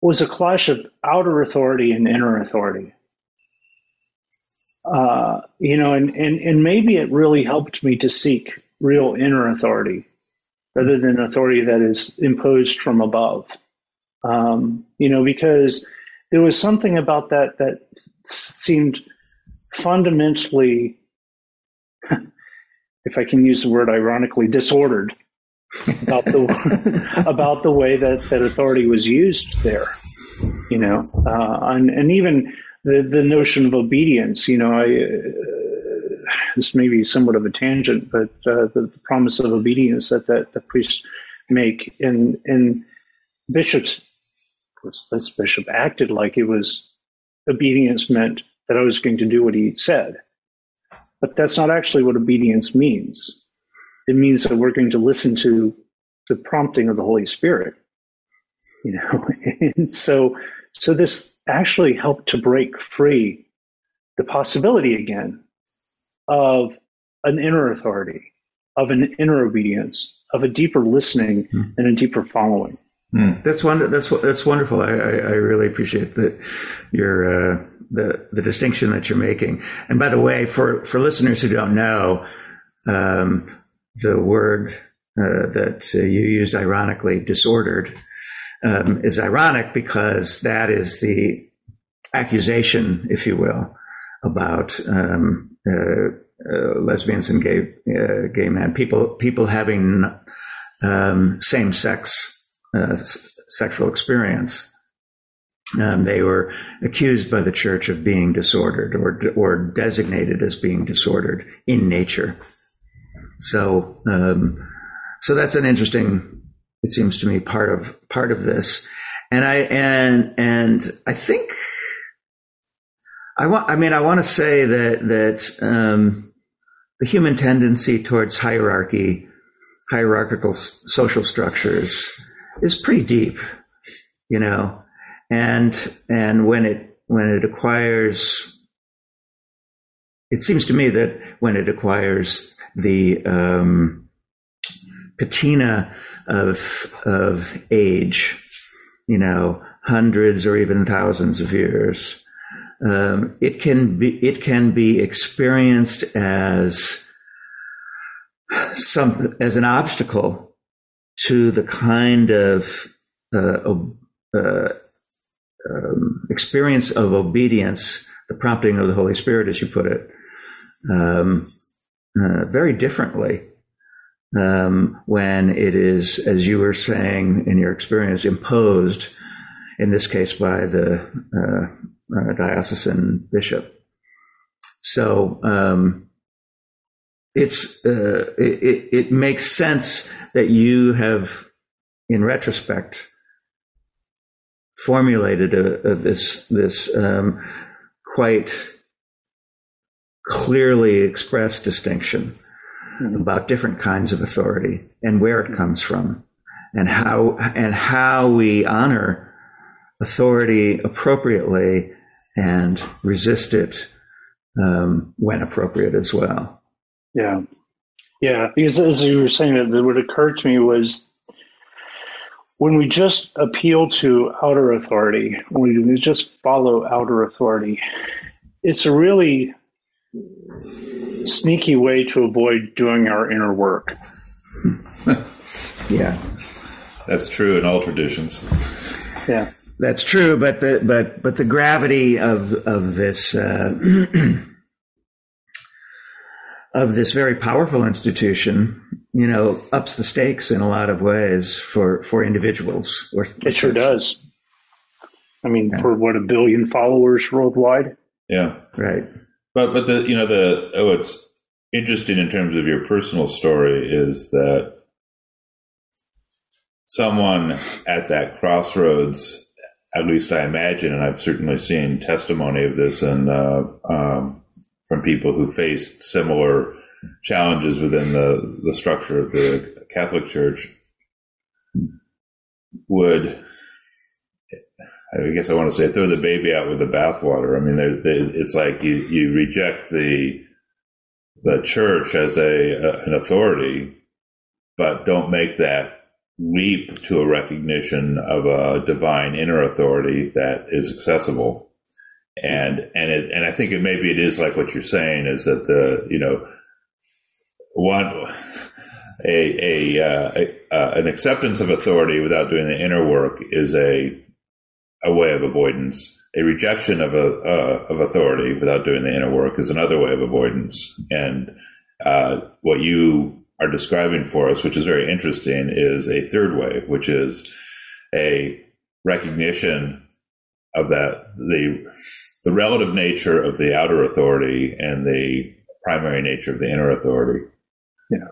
was a clash of outer authority and inner authority. Uh, you know, and, and, and maybe it really helped me to seek real inner authority rather than authority that is imposed from above. Um, you know, because there was something about that that seemed fundamentally, if I can use the word ironically, disordered about the about the way that, that authority was used there. You know, uh, and, and even the the notion of obedience. You know, I. Uh, this may be somewhat of a tangent, but uh, the, the, promise of obedience that, that the priests make and in bishops this bishop acted like it was obedience meant that I was going to do what he said. But that's not actually what obedience means. It means that we're going to listen to the prompting of the Holy Spirit. You know, and so so this actually helped to break free the possibility again of an inner authority, of an inner obedience, of a deeper listening mm. and a deeper following. Mm. That's wonder. That's that's wonderful. I, I, I really appreciate that your uh, the the distinction that you're making. And by the way, for for listeners who don't know, um, the word uh, that uh, you used, ironically, disordered, um, is ironic because that is the accusation, if you will, about um, uh, uh, lesbians and gay uh, gay men, people people having um, same sex uh, sexual experience. Um, they were accused by the church of being disordered or, or designated as being disordered in nature. So, um, so that's an interesting, it seems to me, part of, part of this. And I, and, and I think, I want, I mean, I want to say that, that, um, the human tendency towards hierarchy, hierarchical social structures, is pretty deep, you know, and and when it when it acquires, it seems to me that when it acquires the um, patina of of age, you know, hundreds or even thousands of years, um, it can be it can be experienced as some as an obstacle to the kind of uh, uh, um, experience of obedience, the prompting of the Holy Spirit, as you put it, um, uh, very differently um, when it is, as you were saying in your experience, imposed, in this case by the uh, uh, diocesan bishop. So um, it's uh, it, it makes sense that you have, in retrospect, formulated a, a, this this um, quite clearly expressed distinction mm-hmm. about different kinds of authority and where it comes from and how and how we honor authority appropriately and resist it um, when appropriate as well. Yeah, yeah. Because as you were saying, that what occurred to me was when we just appeal to outer authority, when we just follow outer authority, it's a really sneaky way to avoid doing our inner work. yeah, that's true in all traditions. Yeah, that's true. But the but but the gravity of of this. Uh, of this very powerful institution, you know, ups the stakes in a lot of ways for for individuals. Or, it sure does. I mean, yeah. for what a billion followers worldwide. Yeah, right. But but the you know the oh, what's interesting in terms of your personal story is that someone at that crossroads, at least I imagine, and I've certainly seen testimony of this and uh, um, from people who faced similar challenges within the, the structure of the Catholic Church would I guess I want to say throw the baby out with the bathwater. I mean, they, it's like you, you reject the the church as a, a, an authority, but don't make that leap to a recognition of a divine inner authority that is accessible. And and it, and I think it maybe it is like what you're saying is that the you know one a a, uh, a uh, an acceptance of authority without doing the inner work is a a way of avoidance. A rejection of a uh, of authority without doing the inner work is another way of avoidance. And uh, what you are describing for us, which is very interesting, is a third way, which is a recognition of that the the relative nature of the outer authority and the primary nature of the inner authority. Yeah.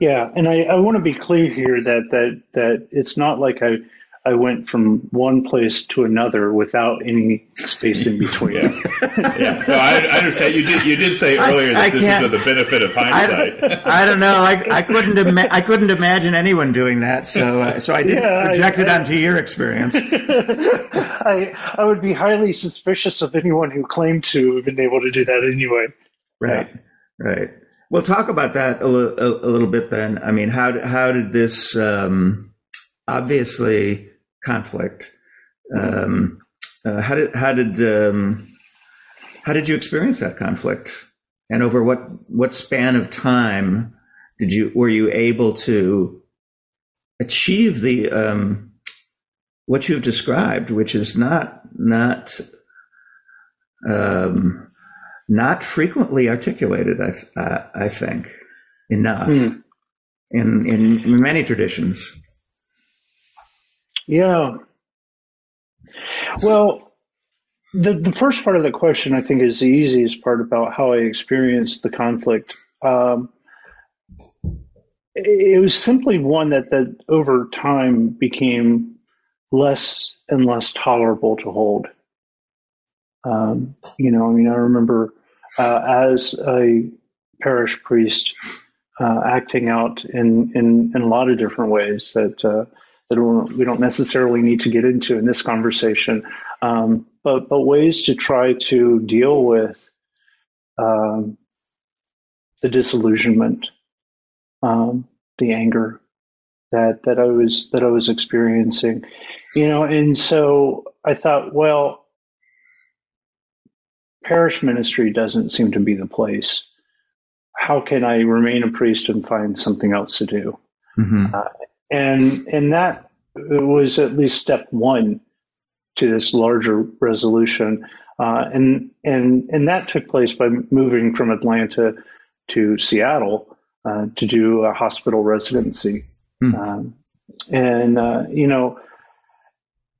Yeah, and I, I want to be clear here that that that it's not like I I went from one place to another without any space in between. yeah, yeah. No, I, I, understand. You did. You did say earlier I, that I this is with the benefit of hindsight. I, I don't know. I, I couldn't. Ima- I couldn't imagine anyone doing that. So, uh, so I didn't yeah, project it onto your experience. I I would be highly suspicious of anyone who claimed to have been able to do that anyway. Right. Yeah. Right. We'll talk about that a, l- a, a little bit then. I mean, how how did this? Um, obviously conflict. Um, uh, how did how did um, how did you experience that conflict, and over what what span of time did you were you able to achieve the um, what you've described, which is not not um, not frequently articulated. I I, I think enough mm. in in many traditions. Yeah. Well, the the first part of the question I think is the easiest part about how I experienced the conflict. Um, it was simply one that that over time became less and less tolerable to hold. Um, you know, I mean, I remember uh, as a parish priest uh, acting out in, in in a lot of different ways that uh, that we don't necessarily need to get into in this conversation, um, but but ways to try to deal with um, the disillusionment, um, the anger that that I was that I was experiencing, you know, and so I thought, well, parish ministry doesn't seem to be the place. How can I remain a priest and find something else to do? Mm-hmm. Uh, and and that was at least step one to this larger resolution, uh, and and and that took place by moving from Atlanta to Seattle, uh, to do a hospital residency. Mm. Um, and, uh, you know,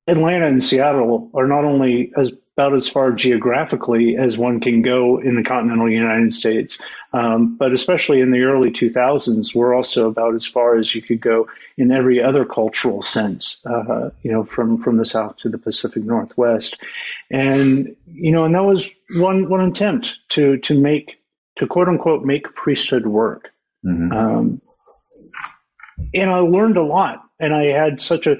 Atlanta and Seattle are not only as about as far geographically as one can go in the continental United States, um, but especially in the early 2000s, we're also about as far as you could go in every other cultural sense, uh, you know, from from the South to the Pacific Northwest, and you know, and that was one one attempt to to make to quote unquote make priesthood work. Mm-hmm. Um, and I learned a lot, and I had such a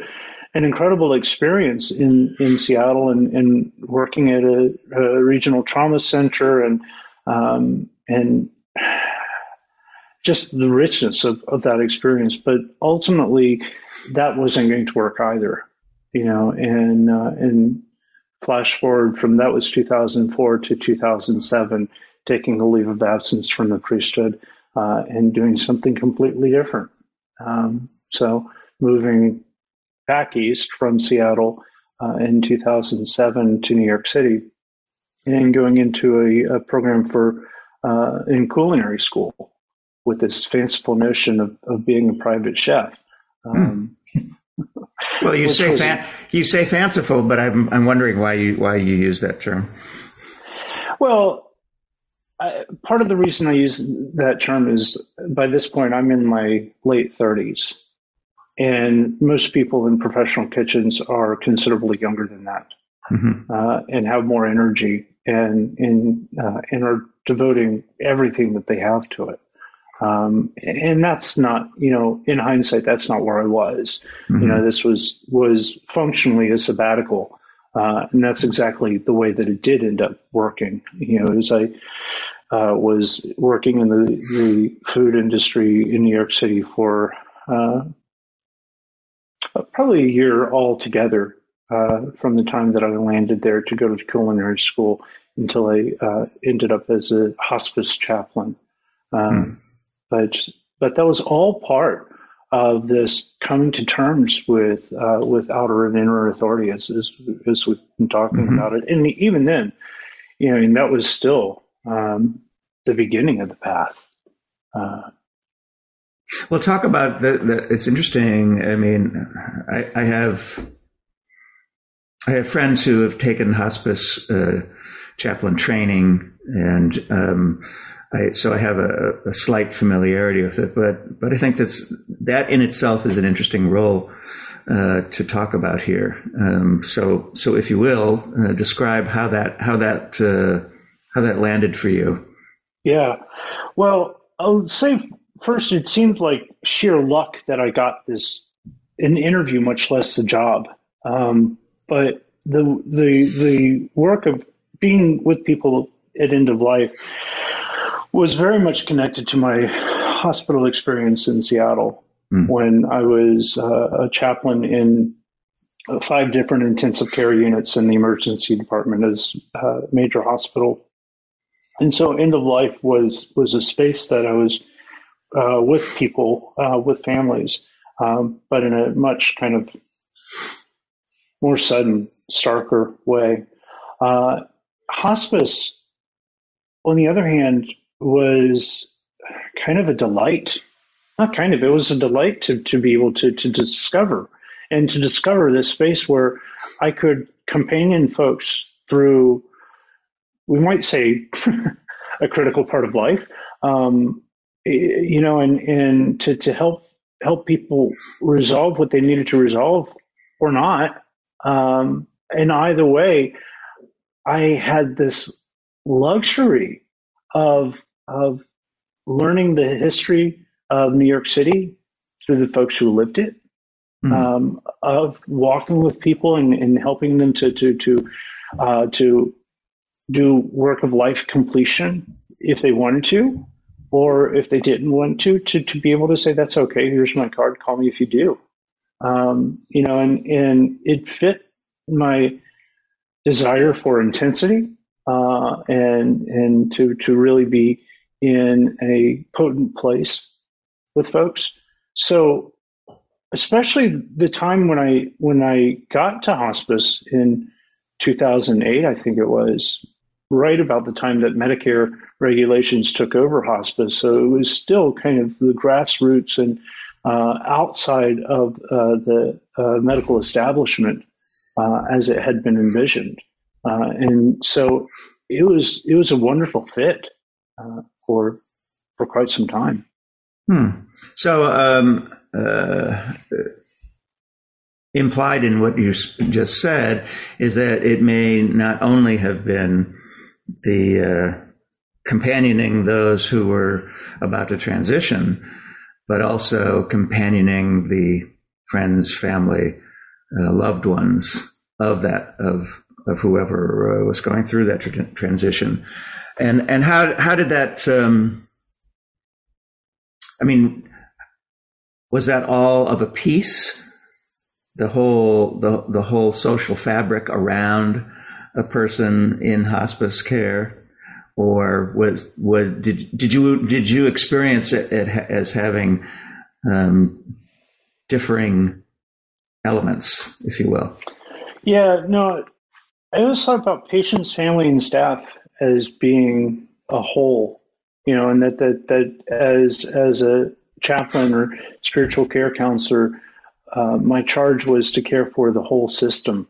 an incredible experience in in Seattle and, and working at a, a, regional trauma center and um, and just the richness of, of that experience. But ultimately, that wasn't going to work either, you know. And uh, and flash forward from that was 2004 to 2007, taking a leave of absence from the priesthood uh, and doing something completely different. Um, so moving back east from Seattle uh, in 2007 to New York City and going into a, a program for uh, in culinary school with this fanciful notion of, of being a private chef. Um, hmm. well, you say fan- you say fanciful, but I'm I'm wondering why you why you use that term. Well, I, part of the reason I use that term is by this point I'm in my late 30s, and most people in professional kitchens are considerably younger than that mm-hmm. uh, and have more energy and and uh, and are devoting everything that they have to it. Um, and that's not, you know, in hindsight, that's not where I was. Mm-hmm. You know, this was was functionally a sabbatical, uh, and that's exactly the way that it did end up working. You know, as I uh, was working in the, the food industry in New York City for uh, probably a year altogether uh, from the time that I landed there to go to culinary school until I uh, ended up as a hospice chaplain. Um, hmm. But but that was all part of this coming to terms with uh, with outer and inner authority as as, as we've been talking mm-hmm. about it, and even then, you know, and that was still um, the beginning of the path. Uh, well, talk about the, the it's interesting. I mean, I, I, have I have friends who have taken hospice uh, chaplain training, and um, I, so I have a, a, slight familiarity with it. But but I think that's that in itself is an interesting role uh, to talk about here. Um, so so if you will, uh, describe how that how that uh, how that landed for you. Yeah, well, I'll say first, it seemed like sheer luck that I got this an interview, much less a job. Um, but the the the work of being with people at end of life was very much connected to my hospital experience in Seattle mm. when I was uh, a chaplain in uh, five different intensive care units in the emergency department as a major hospital. And so end of life was was a space that I was uh, with people, uh, with families, um, but in a much kind of more sudden, starker way. Uh, hospice, on the other hand, was kind of a delight. Not kind of, it was a delight to, to be able to, to discover and to discover this space where I could companion folks through, we might say, a critical part of life, um, you know, and, and to, to help help people resolve what they needed to resolve or not. Um, and either way, I had this luxury of of learning the history of New York City through the folks who lived it, mm-hmm. um, of walking with people and, and helping them to to to uh, to do work of life completion if they wanted to, or if they didn't want to, to, to be able to say, that's okay, here's my card, call me if you do. Um, you know, and, and it fit my desire for intensity uh, and and to to really be in a potent place with folks. So, especially the time when I when I got to hospice in 2008, I think it was right about the time that Medicare regulations took over hospice. So it was still kind of the grassroots and uh, outside of uh, the uh, medical establishment uh, as it had been envisioned. Uh, and so it was it was a wonderful fit uh, for for quite some time. Hmm. So um, implied in what you just said is that it may not only have been the companioning those who were about to transition, but also companioning the friends, family, uh, loved ones of that of of whoever uh, was going through that tra- transition, and and how how did that? Um, I mean, was that all of a piece? The whole the the whole social fabric around a person in hospice care, or was was did did you did you experience it as having um, differing elements, if you will? Yeah, no, I always thought about patients, family, and staff as being a whole, you know, and that that that as as a chaplain or spiritual care counselor, uh, my charge was to care for the whole system,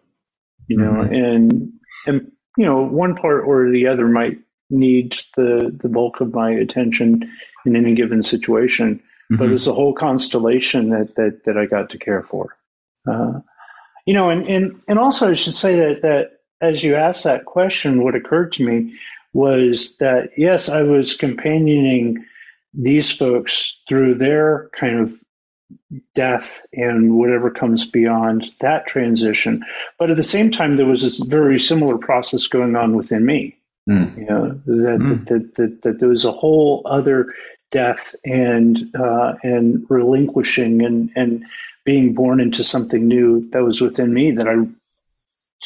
you know, mm-hmm. and and you know one part or the other might need the the bulk of my attention in any given situation, mm-hmm. but it's a whole constellation that that that I got to care for. Uh, you know, and, and and also I should say that that as you asked that question, what occurred to me was that yes, I was companioning these folks through their kind of death and whatever comes beyond that transition. But at the same time, there was this very similar process going on within me. Mm. You know, that, mm. that, that, that, there was a whole other death and uh, and relinquishing and and being born into something new that was within me that I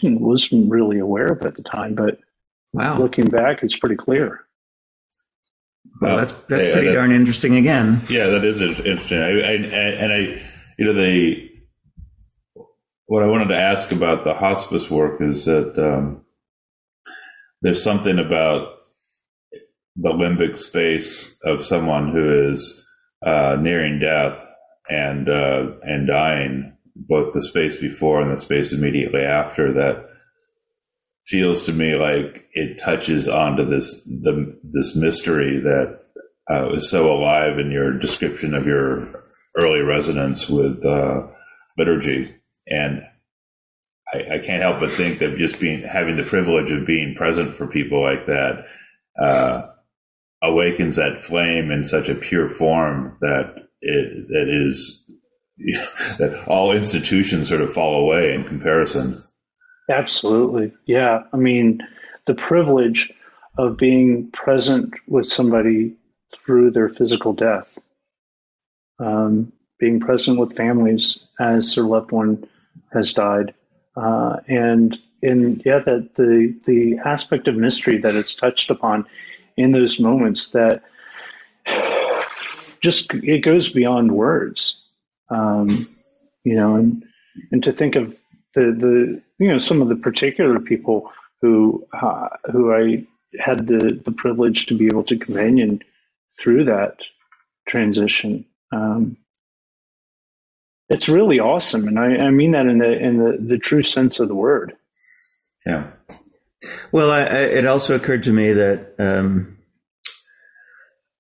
wasn't really aware of at the time. But wow. looking back, it's pretty clear. Well, that's that's yeah, pretty that, darn interesting. Again, yeah, that is interesting. I, I, and I, you know, the what I wanted to ask about the hospice work is that um, there's something about the limbic space of someone who is uh, nearing death and uh, and dying, both the space before and the space immediately after that feels to me like it touches onto this the this mystery that uh, is so alive in your description of your early resonance with uh, liturgy, and I, I, can't help but think that just being having the privilege of being present for people like that uh, awakens that flame in such a pure form that it, that is that all institutions sort of fall away in comparison. Absolutely. Yeah. I mean, the privilege of being present with somebody through their physical death, um, being present with families as their loved one has died. Uh, and and yeah, that the the aspect of mystery that it's touched upon in those moments that just it goes beyond words, um, you know, and and to think of the the you know some of the particular people who uh, who I had the the privilege to be able to companion through that transition. Um, it's really awesome, and I, I, mean that in the in the, the true sense of the word. Yeah. Well, I, I, it also occurred to me that um,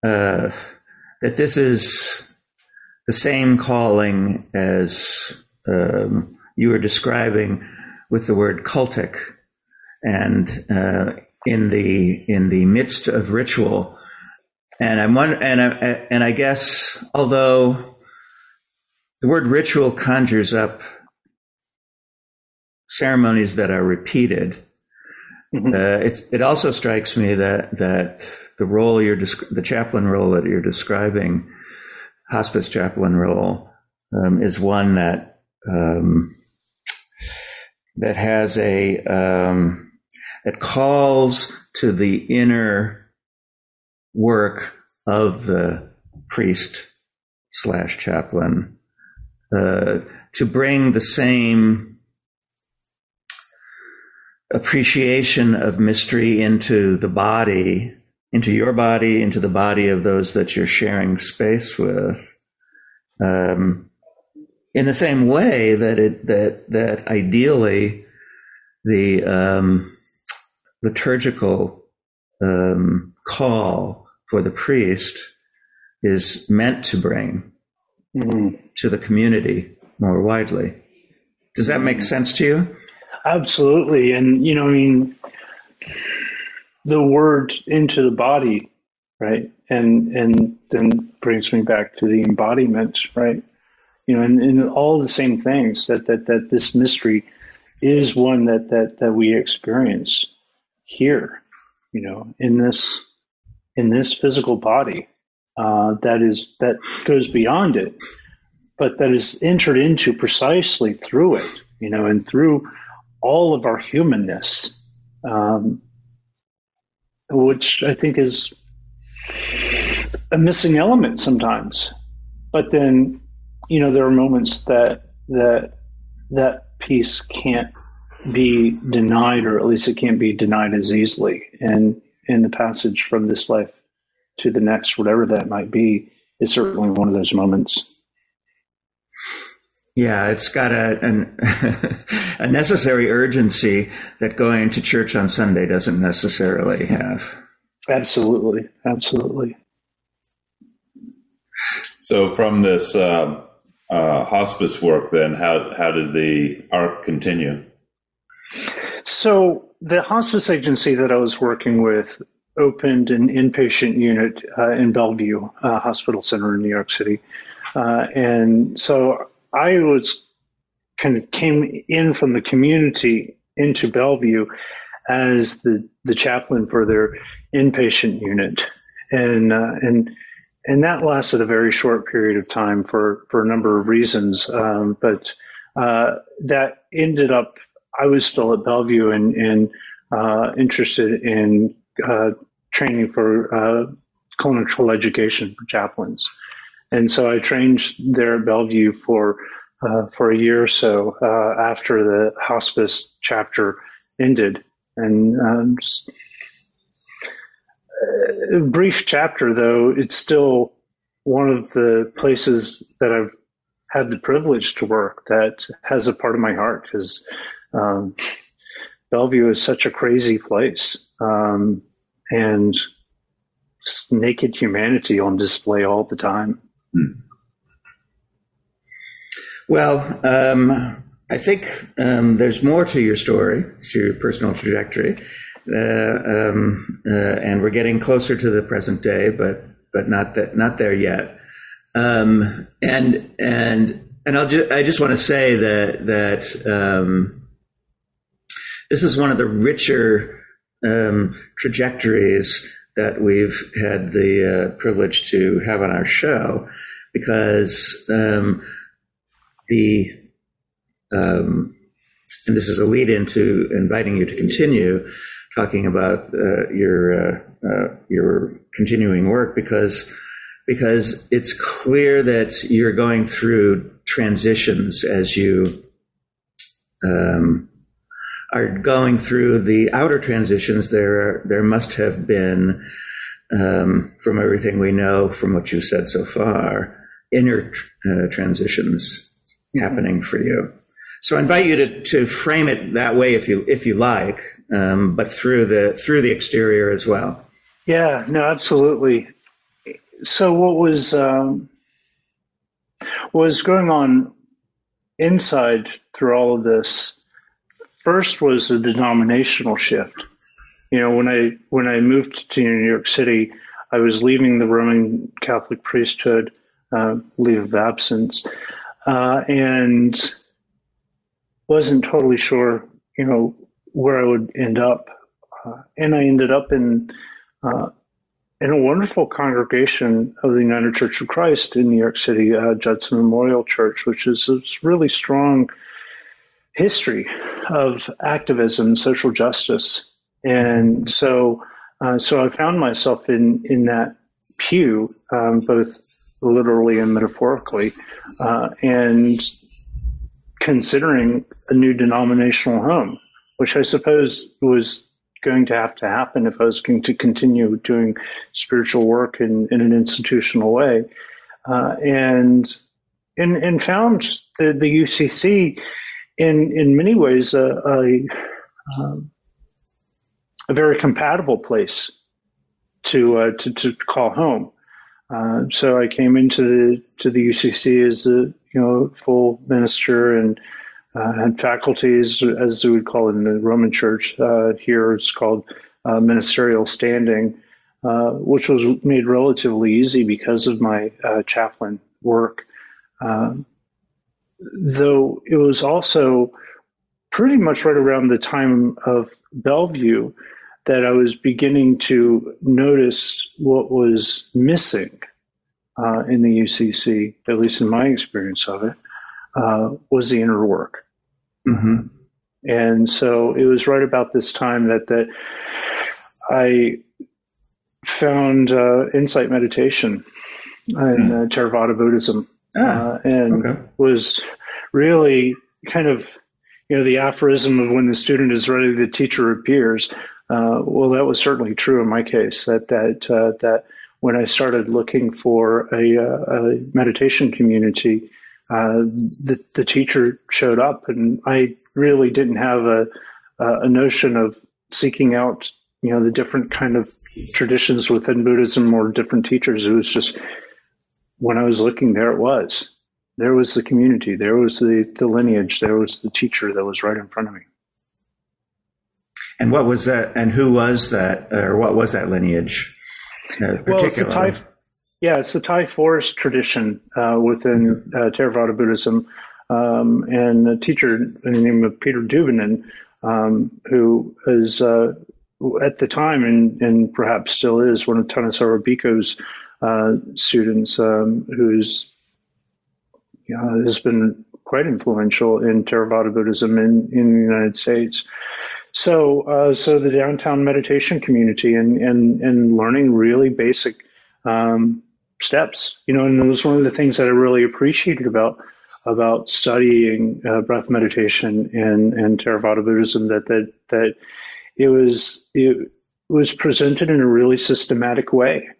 uh, that this is the same calling as um, you were describing with the word cultic, and uh, in the in the midst of ritual, and I'm one, and I, and I guess although the word ritual conjures up ceremonies that are repeated, mm-hmm. uh, it also strikes me that that the role you're the chaplain role that you're describing, hospice chaplain role, um, is one that um, that has a um, that calls to the inner work of the priest slash chaplain uh, to bring the same appreciation of mystery into the body into your body, into the body of those that you're sharing space with. Um, in the same way that it that that ideally the um, liturgical um, call for the priest is meant to bring mm. to the community more widely. Does that make sense to you? Absolutely. And, you know, I mean, the word into the body, right? And, and then brings me back to the embodiment, right? You know, and, and all the same things that, that, that this mystery is one that, that, that we experience here, you know, in this, in this physical body, uh, that is, that goes beyond it, but that is entered into precisely through it, you know, and through all of our humanness, um, which I think is a missing element sometimes. But then, you know, there are moments that that that piece can't be denied, or at least it can't be denied as easily. And in the passage from this life to the next, whatever that might be, is certainly one of those moments. Yeah, it's got a an, a necessary urgency that going to church on Sunday doesn't necessarily have. Absolutely, absolutely. So, from this uh, uh, hospice work, then how how did the arc continue? So, the hospice agency that I was working with opened an inpatient unit uh, in Bellevue uh, Hospital Center in New York City, uh, and so I was kind of came in from the community into Bellevue as the, the chaplain for their inpatient unit. And, uh, and, and that lasted a very short period of time for, for a number of reasons. Um, but, uh, that ended up, I was still at Bellevue and, and, uh, interested in, uh, training for, uh, clinical education for chaplains. And so I trained there at Bellevue for uh, for a year or so uh, after the hospice chapter ended, and um, just a brief chapter though. It's still one of the places that I've had the privilege to work that has a part of my heart because um, Bellevue is such a crazy place, um, and naked humanity on display all the time. Hmm. Well, um, I think um, there's more to your story, to your personal trajectory, uh, um, uh, and we're getting closer to the present day, but but not that not there yet. Um, and and and I'll ju- I just want to say that that um, this is one of the richer um, trajectories that we've had the uh, privilege to have on our show because um, the um, and this is a lead into inviting you to continue talking about uh, your uh, uh, your continuing work because because it's clear that you're going through transitions as you um, are going through the outer transitions. There there must have been um, from everything we know from what you said so far inner uh, transitions happening for you. So I invite you to, to frame it that way if you if you like, um, but through the through the exterior as well. Yeah, no, absolutely. So what was um, what was going on inside through all of this? First was a denominational shift. You know, when I when I moved to New York City, I was leaving the Roman Catholic priesthood, uh, leave of absence, uh, and wasn't totally sure, you know, where I would end up. Uh, and I ended up in uh, in a wonderful congregation of the United Church of Christ in New York City, uh, Judson Memorial Church, which is a really strong history of activism, social justice, and so uh, so I found myself in in that pew, um, both literally and metaphorically, uh, and considering a new denominational home, which I suppose was going to have to happen if I was going to continue doing spiritual work in, in an institutional way. Uh, and, and, and found the, the UCC in, in many ways a, a, um, a very compatible place to, uh, to, to call home. Uh, so I came into the to the UCC as a you know full minister and uh, had faculties as we would call it in the Roman Church. Uh, here it's called uh, ministerial standing, uh, which was made relatively easy because of my chaplain work. Though it was also pretty much right around the time of Bellevue that I was beginning to notice what was missing uh, in the UCC, at least in my experience of it, uh, was the inner work. Mm-hmm. And so it was right about this time that that I found uh, insight meditation and uh, Theravada Buddhism, ah, uh, and okay. was really kind of you know the aphorism of when the student is ready, the teacher appears. Uh, well, that was certainly true in my case. That that uh, that when I started looking for a, uh, a meditation community, uh, the the teacher showed up, and I really didn't have a a notion of seeking out you know the different kind of traditions within Buddhism or different teachers. It was just when I was looking, there it was. There was the community. There was the, the lineage. There was the teacher that was right in front of me. And what was that? And who was that? Or what was that lineage? Uh, well, it's the Thai, yeah, it's the Thai forest tradition uh, within uh, Theravada Buddhism. Um, and a teacher in the name of Peter Doobinin, um, who is uh, at the time and, and perhaps still is one of Thanissaro Bhikkhu's uh, students, um, who's you know, has been quite influential in Theravada Buddhism in, in the United States. So, uh, so the downtown meditation community and, and, and learning really basic, um, steps, you know, and it was one of the things that I really appreciated about, about studying uh, breath meditation and, and Theravada Buddhism that, that, that it was, it was presented in a really systematic way.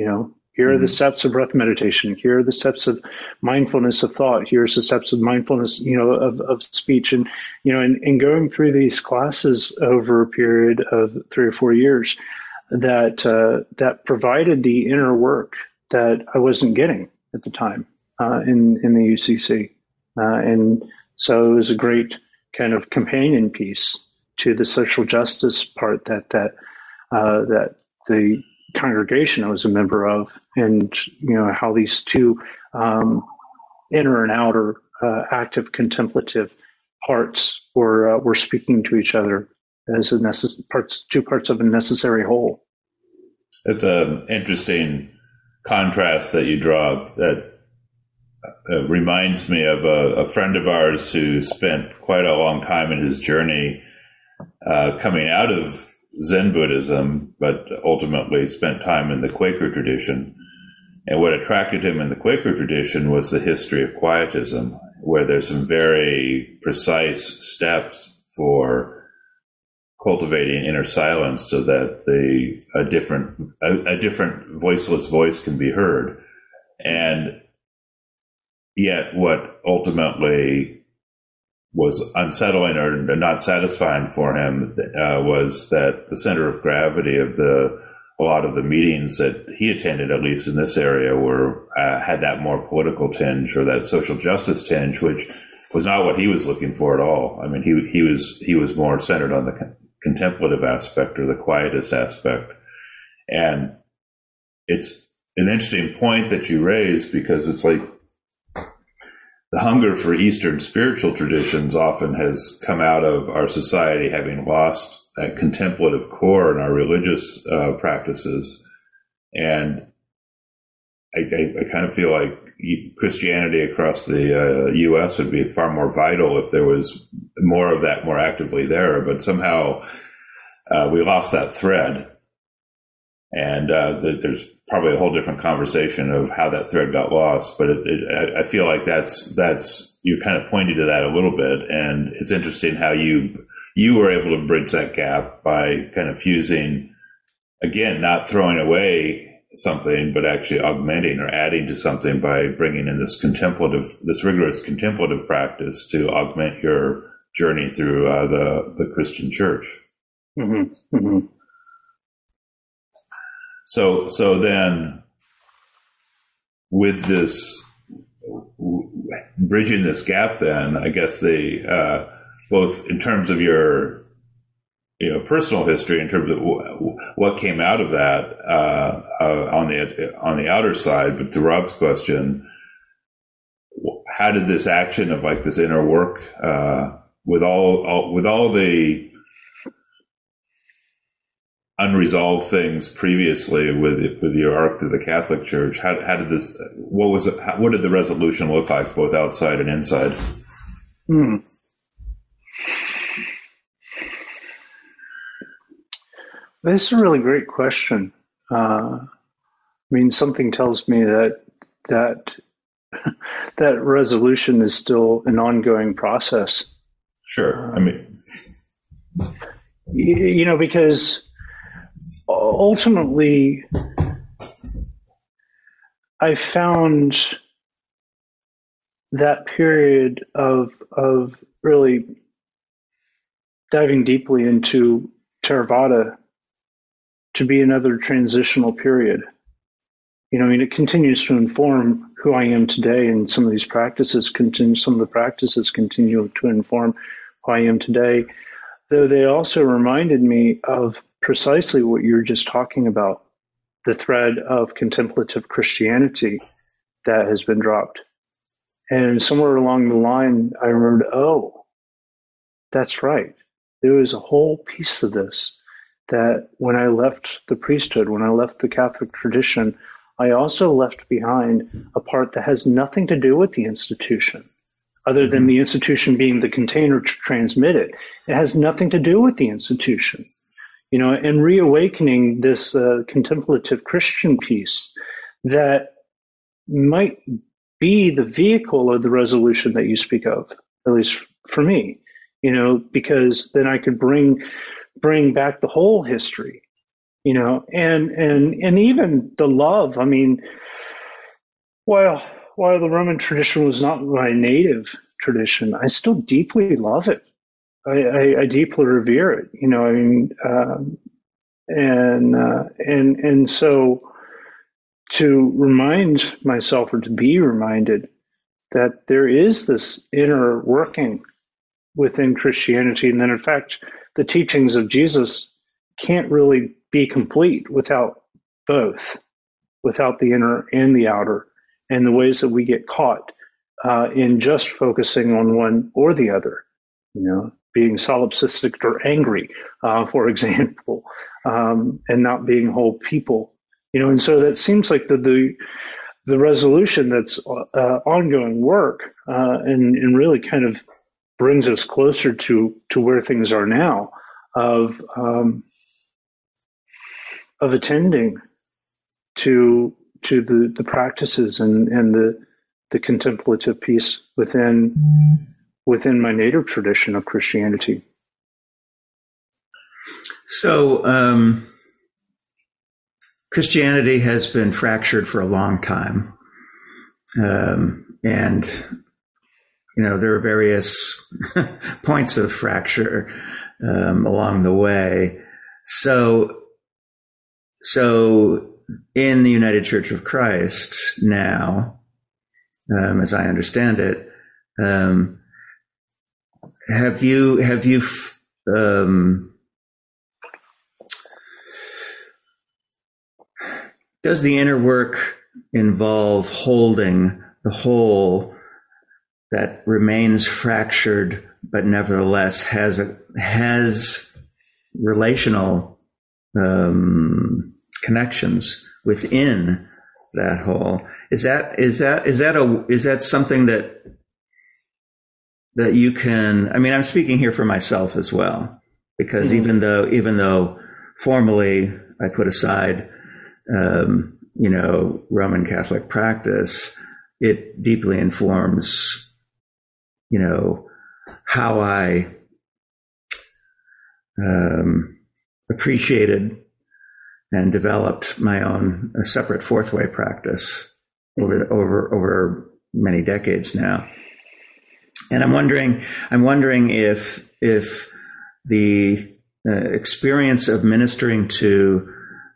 You know, here are the mm-hmm. steps of breath meditation. Here are the steps of mindfulness of thought. Here's the steps of mindfulness, you know, of, of speech. And, you know, and, and going through these classes over a period of three or four years that, uh, that provided the inner work that I wasn't getting at the time, uh, in, in the UCC. Uh, and so it was a great kind of companion piece to the social justice part that, that, uh, that the congregation I was a member of, and you know how these two um, inner and outer uh, active contemplative parts were uh, were speaking to each other as a necess- parts two parts of a necessary whole. It's an interesting contrast that you draw that uh, reminds me of a, a, friend of ours who spent quite a long time in his journey uh, coming out of Zen Buddhism, but ultimately spent time in the Quaker tradition. And what attracted him in the Quaker tradition was the history of quietism, where there's some very precise steps for cultivating inner silence so that the a different a, a different voiceless voice can be heard. And yet what ultimately was unsettling or not satisfying for him uh, was that the center of gravity of the a lot of the meetings that he attended, at least in this area, were uh, had that more political tinge or that social justice tinge, which was not what he was looking for at all. I mean, he he was he was more centered on the contemplative aspect or the quietist aspect, and it's an interesting point that you raise because it's like the hunger for Eastern spiritual traditions often has come out of our society having lost that contemplative core in our religious uh, practices. And I, I, I, kind of feel like Christianity across the uh, U.S. would be far more vital if there was more of that more actively there. But somehow uh, we lost that thread. And uh, the, there's probably a whole different conversation of how that thread got lost. But it, it, I feel like that's that's you kind of pointed to that a little bit, and it's interesting how you you were able to bridge that gap by kind of fusing, again, not throwing away something, but actually augmenting or adding to something by bringing in this contemplative, this rigorous contemplative practice to augment your journey through uh, the the Christian Church. Mm-hmm. Mm-hmm. So, so then, with this bridging this gap, then I guess the uh, both in terms of your you know personal history in terms of what came out of that uh, uh, on the on the outer side. But to Rob's question, how did this action of like this inner work uh, with all, all, with all the unresolved things previously with with your arc to the Catholic Church? How, how did this? What was it? How, what did the resolution look like, both outside and inside? Hmm. This is a really great question. Uh, I mean, something tells me that that that resolution is still an ongoing process. Sure. I mean, you, you know, because ultimately, I found that period of of really diving deeply into Theravada to be another transitional period. You know, I mean, it continues to inform who I am today, and some of these practices continue. Some of the practices continue to inform who I am today, though they also reminded me of precisely what you were just talking about, the thread of contemplative Christianity that has been dropped. And somewhere along the line, I remembered, oh, that's right. There was a whole piece of this that when I left the priesthood, when I left the Catholic tradition, I also left behind a part that has nothing to do with the institution, other than mm-hmm. the institution being the container to transmit it. It has nothing to do with the institution. You know, and reawakening this uh, contemplative Christian piece that might be the vehicle of the resolution that you speak of, at least for me, you know, because then I could bring bring back the whole history, you know, and and and even the love. I mean, while while the Roman tradition was not my native tradition, I still deeply love it. I, I, I deeply revere it. You know, I mean, um, and uh, and and so to remind myself or to be reminded that there is this inner working within Christianity, and then in fact the teachings of Jesus can't really be complete without both, without the inner and the outer, and the ways that we get caught uh, in just focusing on one or the other, you know, being solipsistic or angry, uh, for example, um, and not being whole people, you know, and so that seems like the the, the resolution that's uh, ongoing work uh, and, and really kind of brings us closer to to where things are now of um, of attending to to the, the practices and, and the the contemplative piece within within my native tradition of Christianity. So um, Christianity has been fractured for a long time, um, and you know, there are various points of fracture um, along the way. So, so in the United Church of Christ now, um, as I understand it, um, have you have you um, does the inner work involve holding the whole that remains fractured, but nevertheless has a, has relational um, connections within that whole. Is that is that is that a is that something that that you can? I mean, I'm speaking here for myself as well, because mm-hmm. even though even though formally I put aside, um, you know, Roman Catholic practice, it deeply informs you know, how I um, appreciated and developed my own separate fourth way practice over over over many decades now. And I'm wondering, I'm wondering if if the uh, experience of ministering to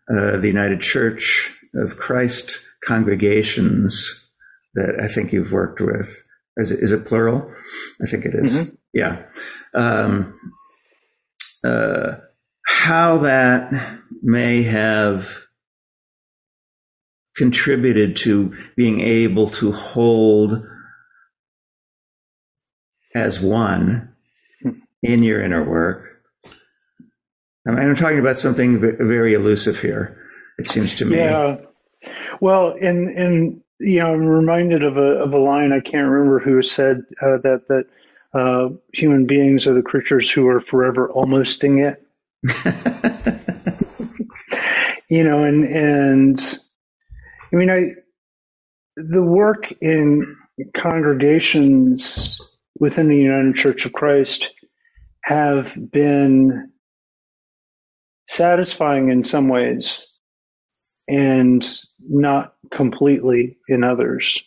uh, the United Church of Christ congregations that I think you've worked with. Is it, is it plural? I think it is. Mm-hmm. Yeah. Um, uh, how that may have contributed to being able to hold as one in your inner work. I mean, I'm talking about something very elusive here. It seems to me. Yeah. Well, and and you know, I'm reminded of a of a line I can't remember who said uh, that that uh, human beings are the creatures who are forever almosting it. you know, and and I mean, I the work in congregations within the United Church of Christ have been satisfying in some ways and not completely in others.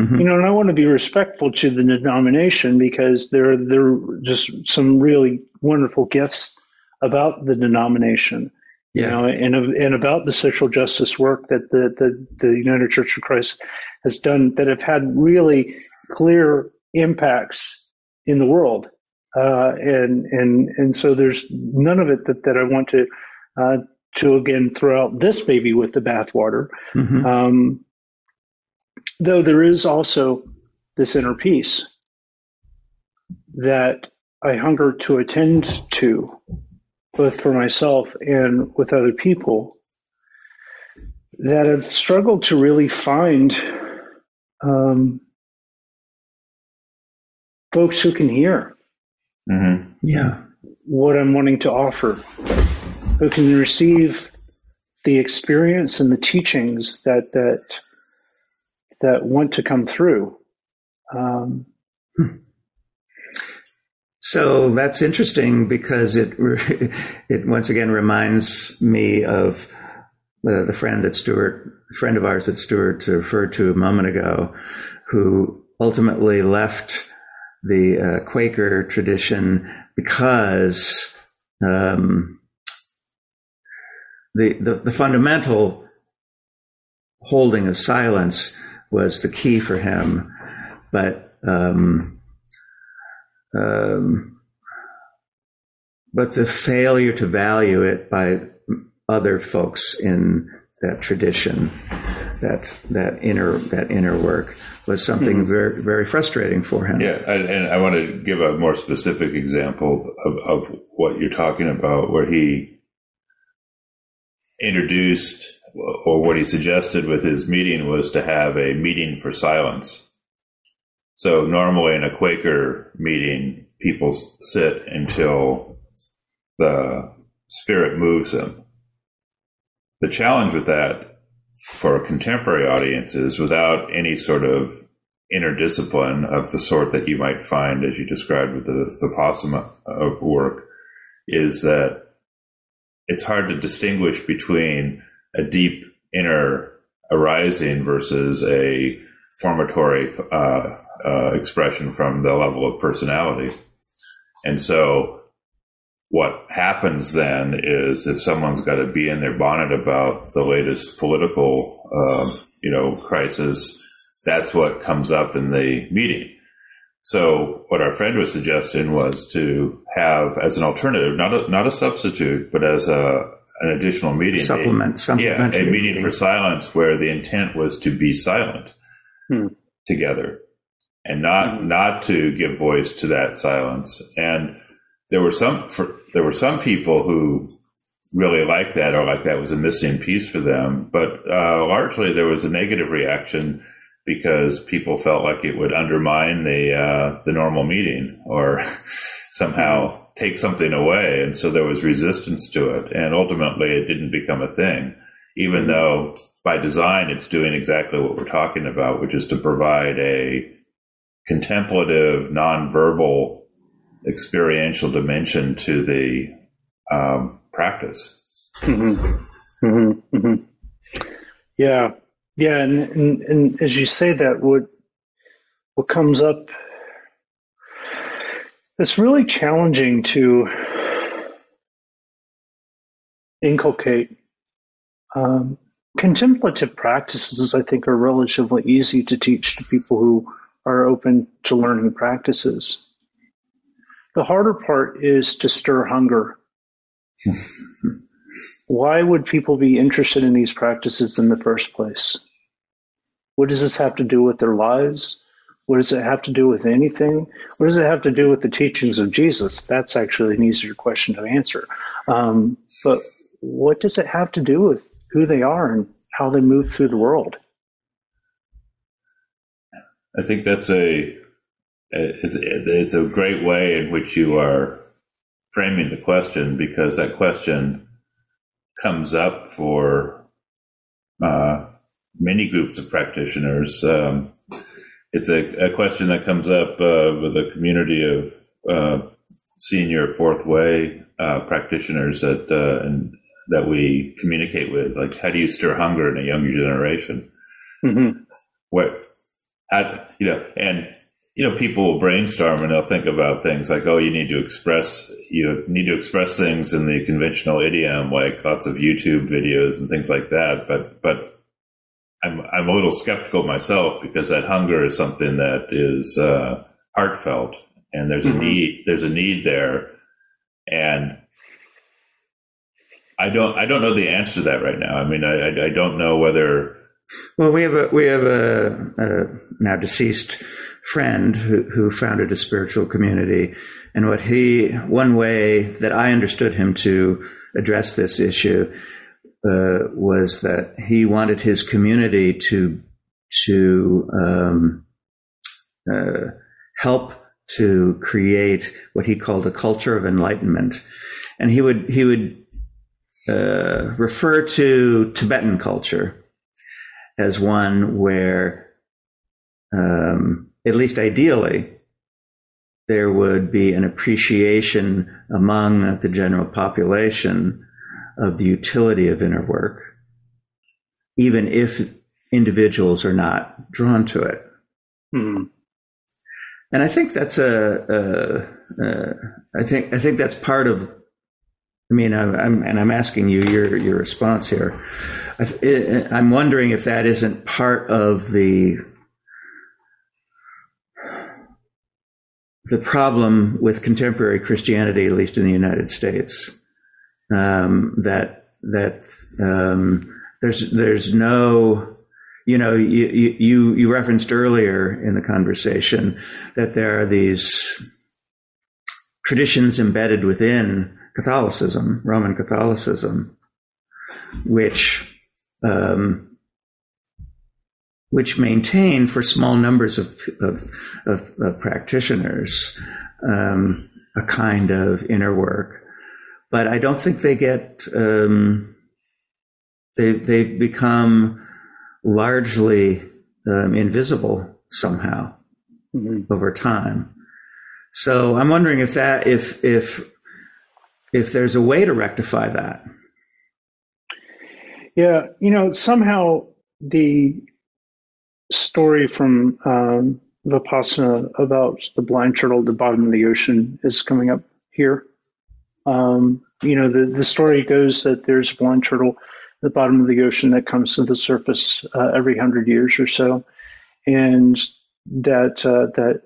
Mm-hmm. You know, and I want to be respectful to the denomination because there there are just some really wonderful gifts about the denomination. Yeah. You know, and and about the social justice work that the, the the United Church of Christ has done that have had really clear impacts in the world. Uh, and and and so there's none of it that, that I want to uh, to again throw out this baby with the bathwater. Mm-hmm. Um, though there is also this inner peace that I hunger to attend to, both for myself and with other people, that I've struggled to really find um, folks who can hear. Mm-hmm. Yeah. What I'm wanting to offer who can receive the experience and the teachings that that that want to come through. Um, so that's interesting because it it once again reminds me of the, the friend that Stuart, friend of ours that Stuart referred to a moment ago, who ultimately left the uh, Quaker tradition because um, the, the, the fundamental holding of silence was the key for him, but um, um, but the failure to value it by other folks in that tradition, that that inner that inner work was something mm-hmm. very very frustrating for him. Yeah, and I want to give a more specific example of, of what you're talking about, where he introduced or what he suggested with his meeting was to have a meeting for silence. So normally in a Quaker meeting, people sit until the spirit moves them. The challenge with that for contemporary audiences without any sort of inner discipline of the sort that you might find, as you described with the, the Vipassana work, is that it's hard to distinguish between a deep inner arising versus a formatory uh, uh, expression from the level of personality. And so, happens then is if someone's got to bee in their bonnet about the latest political, uh, you know, crisis, that's what comes up in the meeting. So what our friend was suggesting was to have as an alternative, not a, not a substitute, but as a an additional meeting, supplement, a, yeah, a meeting, meeting, for silence where the intent was to be silent hmm. together and not hmm. not to give voice to that silence. And there were some for, there were some people who really liked that or like that was a missing piece for them, but uh, largely there was a negative reaction because people felt like it would undermine the uh, the normal meeting or somehow take something away, and so there was resistance to it, and ultimately it didn't become a thing, even though by design it's doing exactly what we're talking about, which is to provide a contemplative, nonverbal, experiential dimension to the um, practice. Mm-hmm. Mm-hmm. Mm-hmm. Yeah, yeah, and, and and as you say that, what what comes up it's really challenging to inculcate um, contemplative practices. I think are relatively easy to teach to people who are open to learning practices. The harder part is to stir hunger. Why would people be interested in these practices in the first place? What does this have to do with their lives? What does it have to do with anything? What does it have to do with the teachings of Jesus? That's actually an easier question to answer. Um, but what does it have to do with who they are and how they move through the world? I think that's a it's a great way in which you are framing the question because that question comes up for uh, many groups of practitioners. Um, it's a, a, question that comes up uh, with a community of uh, senior fourth way uh, practitioners that uh, and that we communicate with. Like, how do you stir hunger in a younger generation? Mm-hmm. What, how, you know, and you know, people will brainstorm and they'll think about things like, oh, you need to express, you need to express things in the conventional idiom, like lots of YouTube videos and things like that. But, but I'm, I'm a little skeptical myself because that hunger is something that is, uh, heartfelt and there's mm-hmm. a need, there's a need there. And I don't, I don't know the answer to that right now. I mean, I, I, I don't know whether. Well, we have a, we have a, a now deceased friend who, who founded a spiritual community. And what he, one way that I understood him to address this issue uh, was that he wanted his community to to um, uh, help to create what he called a culture of enlightenment, and he would he would uh, refer to Tibetan culture as one where um, at least ideally, there would be an appreciation among the general population of the utility of inner work, even if individuals are not drawn to it. Hmm. And I think that's a, a, a. I think I think that's part of. I mean, I'm, I'm and I'm asking you your your response here. I, I'm wondering if that isn't part of the the problem with contemporary Christianity, at least in the United States, um, that that um, there's there's no you know you, you you referenced earlier in the conversation that there are these traditions embedded within Catholicism, Roman Catholicism, which um, which maintain for small numbers of, of, of, of practitioners um, a kind of inner work. But I don't think they get, um, they, they've become largely um, invisible somehow mm-hmm. over time. So I'm wondering if that, if, if, if there's a way to rectify that. Yeah, you know, somehow the story from um, Vipassana about the blind turtle at the bottom of the ocean is coming up here. Um, you know, the, the story goes that there's a blind turtle at the bottom of the ocean that comes to the surface uh, every hundred years or so, and that uh, that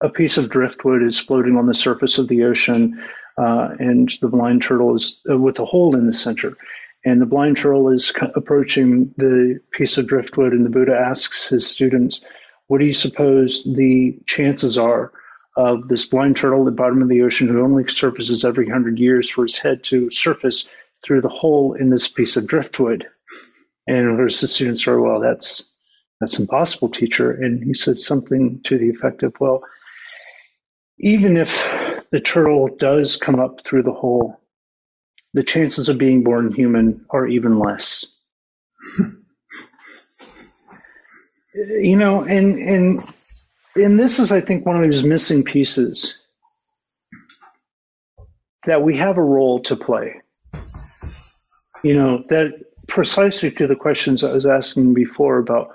a piece of driftwood is floating on the surface of the ocean, uh, and the blind turtle is uh, with a hole in the center. And the blind turtle is approaching the piece of driftwood, and the Buddha asks his students, What do you suppose the chances are of this blind turtle at the bottom of the ocean who only surfaces every hundred years for his head to surface through the hole in this piece of driftwood? And of course, the students are, Well, that's that's impossible, teacher. And he says something to the effect of, Well, even if the turtle does come up through the hole, the chances of being born human are even less. you know, and and and this is, I think, one of those missing pieces that we have a role to play. You know, that precisely to the questions I was asking before about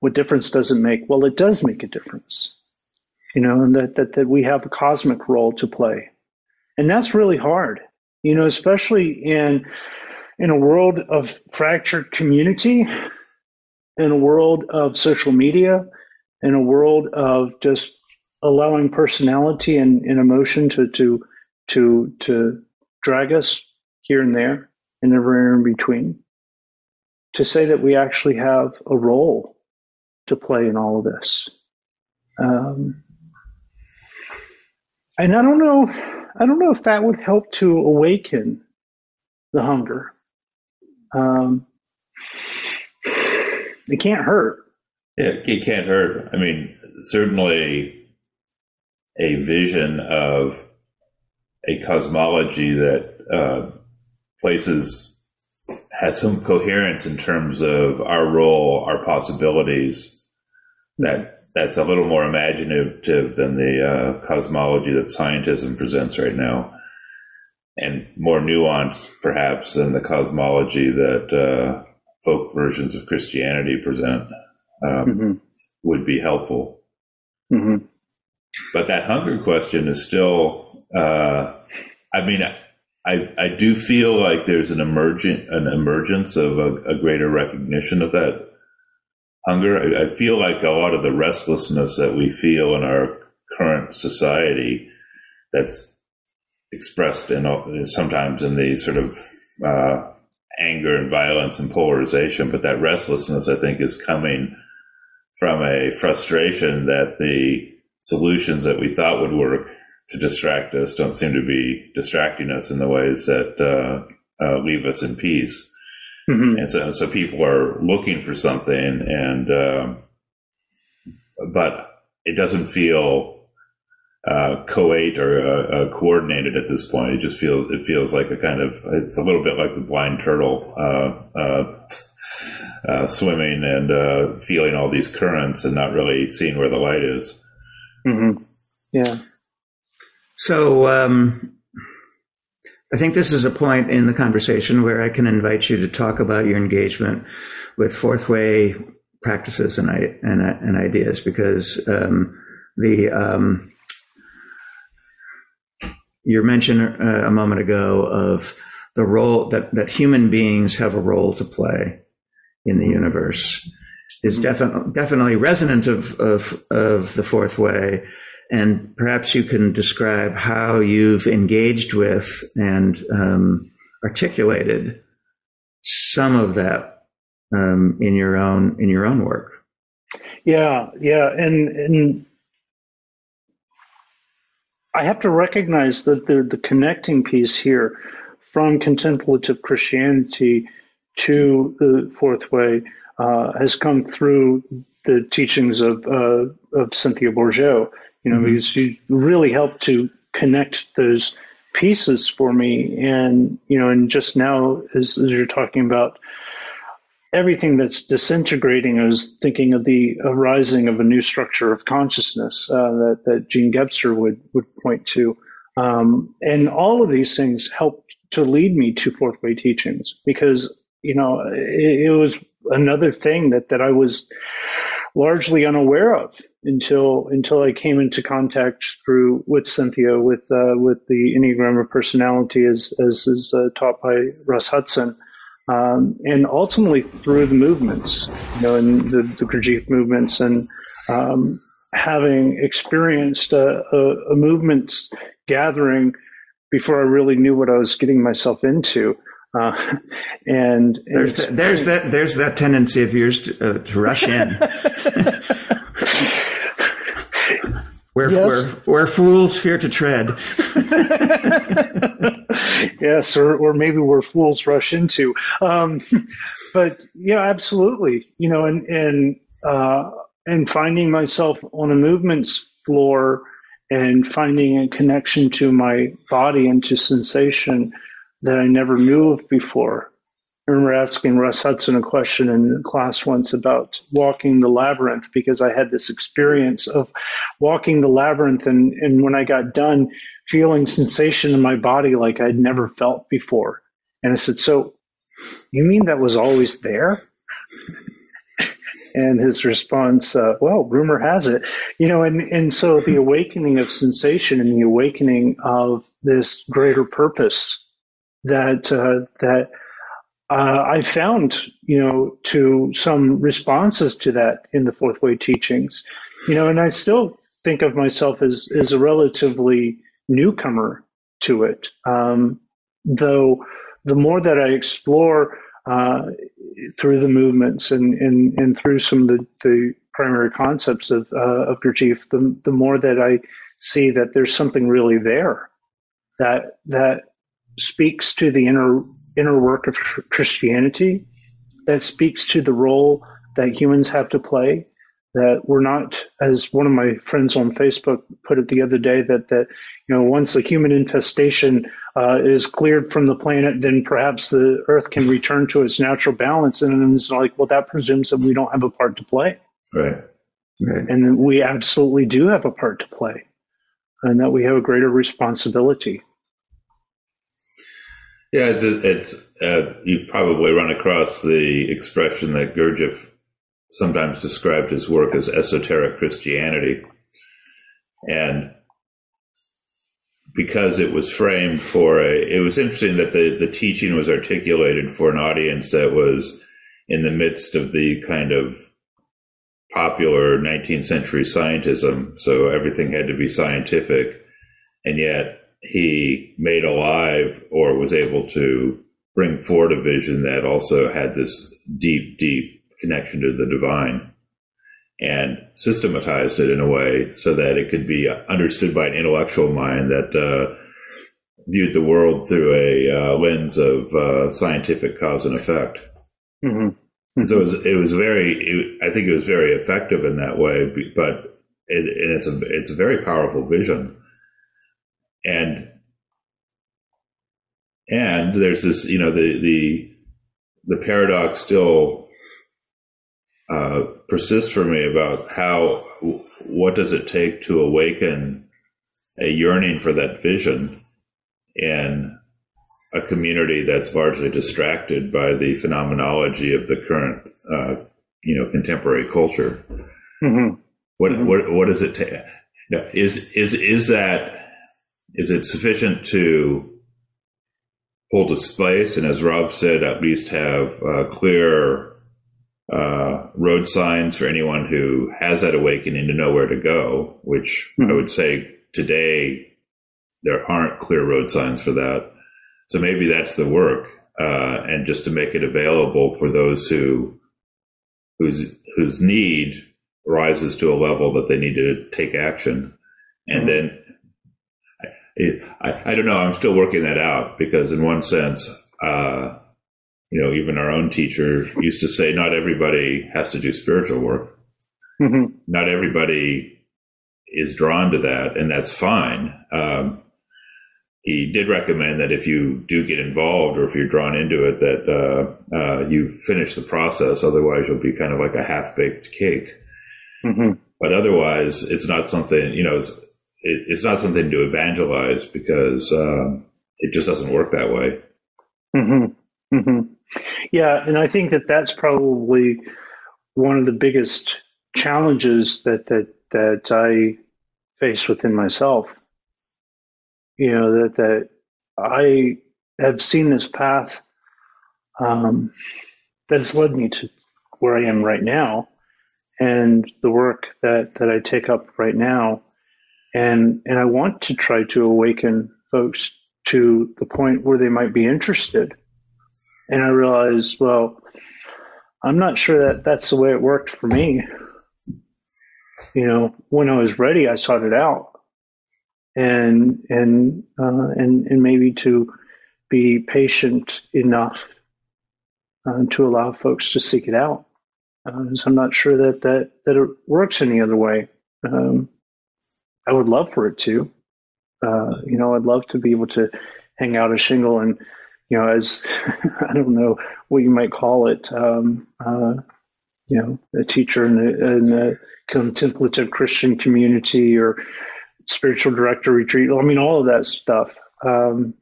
what difference does it make? Well, it does make a difference. You know, and that, that, that we have a cosmic role to play. And that's really hard, you know, especially in in a world of fractured community, in a world of social media, in a world of just allowing personality and, and emotion to, to to to drag us here and there and everywhere in between. To say that we actually have a role to play in all of this. Um, and I don't know, I don't know if that would help to awaken the hunger. Um, it can't hurt. Yeah, it can't hurt. I mean, certainly a vision of a cosmology that uh, places has some coherence in terms of our role, our possibilities. That that's a little more imaginative than the uh, cosmology that scientism presents right now, and more nuanced perhaps than the cosmology that uh, folk versions of Christianity present. Um, mm-hmm. Would be helpful. Mm-hmm. But that hunger question is still uh, I mean, I I do feel like there's an emergent an emergence of a, a greater recognition of that hunger. I, I, feel like a lot of the restlessness that we feel in our current society, that's expressed in sometimes in the sort of uh, anger and violence and polarization, but that restlessness, I think, is coming from a frustration that the solutions that we thought would work to distract us don't seem to be distracting us in the ways that uh, uh, leave us in peace. Mm-hmm. And so, so people are looking for something, and um, but it doesn't feel uh, coate or uh, uh, coordinated at this point. It just feels it feels like a kind of it's a little bit like the blind turtle uh, swimming and feeling all these currents and not really seeing where the light is. Mm-hmm. Yeah. So um, I think this is a point in the conversation where I can invite you to talk about your engagement with fourth way practices and and, and ideas because um, the um, you mentioned uh, a moment ago of the role that that human beings have a role to play in the universe is definitely definitely resonant of of of the fourth way and perhaps you can describe how you've engaged with and um, articulated some of that um, in your own in your own work. Yeah, yeah, and and I have to recognize that the the connecting piece here from contemplative Christianity to the fourth way uh, has come through the teachings of uh, of Cynthia Bourgeault you know, mm-hmm. because she really helped to connect those pieces for me. And, you know, and just now, as, as you're talking about everything that's disintegrating, I was thinking of the arising of a new structure of consciousness uh, that, that Jean Gebser would, would point to. Um, and all of these things helped to lead me to fourth way teachings because, you know, it, it was another thing that, that I was largely unaware of until until I came into contact through with Cynthia with uh, with the Enneagram of Personality as as is uh, taught by Russ Hudson, um, and ultimately through the movements, you know, and the, the Gurdjieff movements, and um, having experienced a, a, a movements gathering before I really knew what I was getting myself into. Uh, and, and there's, that, there's that there's that tendency of yours to, uh, to rush in. where, yes. where, where fools fear to tread. yes, or, or maybe where fools rush into. Um, but yeah, absolutely. You know, and and uh, and finding myself on a movements floor and finding a connection to my body and to sensation that I never knew of before. I remember asking Russ Hudson a question in class once about walking the labyrinth because I had this experience of walking the labyrinth and, and when I got done feeling sensation in my body like I'd never felt before. And I said, So you mean that was always there? and his response, uh, well, rumor has it, you know, and, and so the awakening of sensation and the awakening of this greater purpose that, uh, that, uh, I found, you know, to some responses to that in the fourth way teachings, you know, and I still think of myself as, as a relatively newcomer to it. Um, though the more that I explore uh, through the movements and, and, and through some of the, the primary concepts of, uh, of Gurdjieff, the, the more that I see that there's something really there that, that speaks to the inner, inner work of Christianity, that speaks to the role that humans have to play, that we're not, as one of my friends on Facebook put it the other day, that that you know once a human infestation uh, is cleared from the planet, then perhaps the Earth can return to its natural balance. And it's like, well, that presumes that we don't have a part to play, right? Right. And we absolutely do have a part to play, and that we have a greater responsibility. Yeah, it's, it's uh, you probably run across the expression that Gurdjieff sometimes described his work as esoteric Christianity. And because it was framed for a, it was interesting that the, the teaching was articulated for an audience that was in the midst of the kind of popular 19th century scientism. So everything had to be scientific. And yet he made alive or was able to bring forward a vision that also had this deep, deep connection to the divine and systematized it in a way so that it could be understood by an intellectual mind that uh, viewed the world through a uh, lens of uh, scientific cause and effect. Mm-hmm. And so it was, it was very, it, I think it was very effective in that way, but it, and it's a, it's a very powerful vision. And, and there's this, you know, the, the, the paradox still uh, persists for me about how what does it take to awaken a yearning for that vision in a community that's largely distracted by the phenomenology of the current, uh, you know, contemporary culture. Mm-hmm. What mm-hmm. what what does it take? is is is that is it sufficient to hold a space and, as Rob said, at least have uh, clear uh, road signs for anyone who has that awakening to know where to go, which mm-hmm. I would say today there aren't clear road signs for that. So maybe that's the work, uh, and just to make it available for those who whose whose need rises to a level that they need to take action, and mm-hmm. then I, I, don't know. I'm still working that out because, in one sense, uh, you know, even our own teacher used to say, not everybody has to do spiritual work. Mm-hmm. Not everybody is drawn to that, and that's fine. Um, he did recommend that if you do get involved or if you're drawn into it, that uh, uh, you finish the process. Otherwise, you'll be kind of like a half baked cake. Mm-hmm. But otherwise, it's not something you know. It, it's not something to evangelize because um, it just doesn't work that way. Mm-hmm. mm-hmm. Yeah, and I think that that's probably one of the biggest challenges that that that I face within myself. You know that that I have seen this path um, that has led me to where I am right now, and the work that that I take up right now, and and I want to try to awaken folks to the point where they might be interested and I realized, well, I'm not sure that that's the way it worked for me. You know, when I was ready, I sought it out, and and uh, and and maybe to be patient enough uh, to allow folks to seek it out. Uh, I'm not sure that that that it works any other way. Um, I would love for it to. Uh, you know, I'd love to be able to hang out a shingle and you know, as I don't know what you might call it, um, uh, you know, a teacher in a, in a, contemplative Christian community, or spiritual director retreat. I mean, all of that stuff. Um,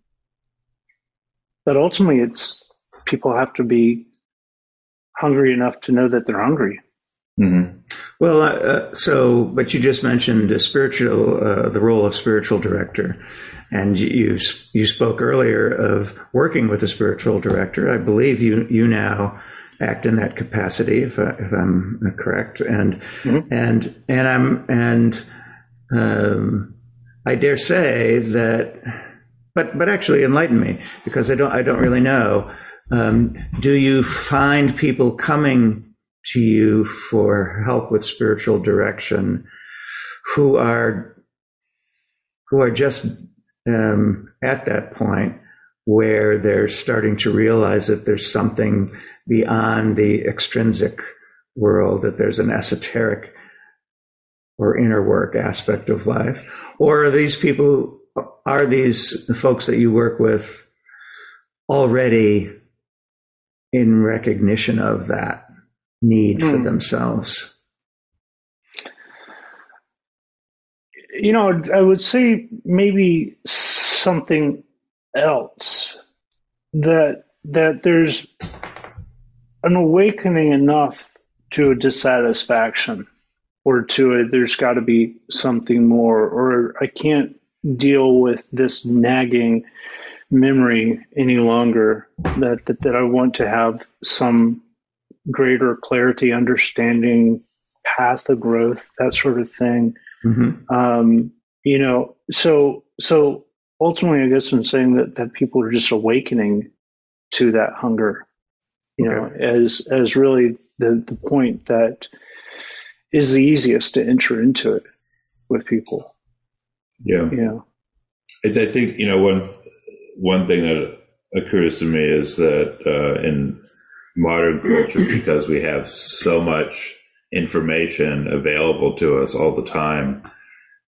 but ultimately, it's people have to be hungry enough to know that they're hungry. Mm-hmm. Well, uh, so, but you just mentioned a spiritual, uh, the role of spiritual director, and you you spoke earlier of working with a spiritual director. I believe you you now act in that capacity, if, I, if I'm correct, and mm-hmm. and and I'm and um, I dare say that, but but actually enlighten me because I don't I don't really know. Um, do you find people coming to you for help with spiritual direction who are who are just um, at that point where they're starting to realize that there's something beyond the extrinsic world, that there's an esoteric or inner work aspect of life? Or are these people, are these the folks that you work with already in recognition of that? Need mm. for hmm. themselves? You know, I would say maybe something else that that there's an awakening enough to a dissatisfaction or to a there's got to be something more or I can't deal with this nagging memory any longer that, that that I want to have some greater clarity, understanding, path of growth, that sort of thing. Mm-hmm. Um, you know, so so ultimately, I guess I'm saying that that people are just awakening to that hunger. You okay. know, as as really the the point that is the easiest to enter into it with people. Yeah. Yeah. I, I think you know one one thing that occurs to me is that uh, in modern culture because we have so much information available to us all the time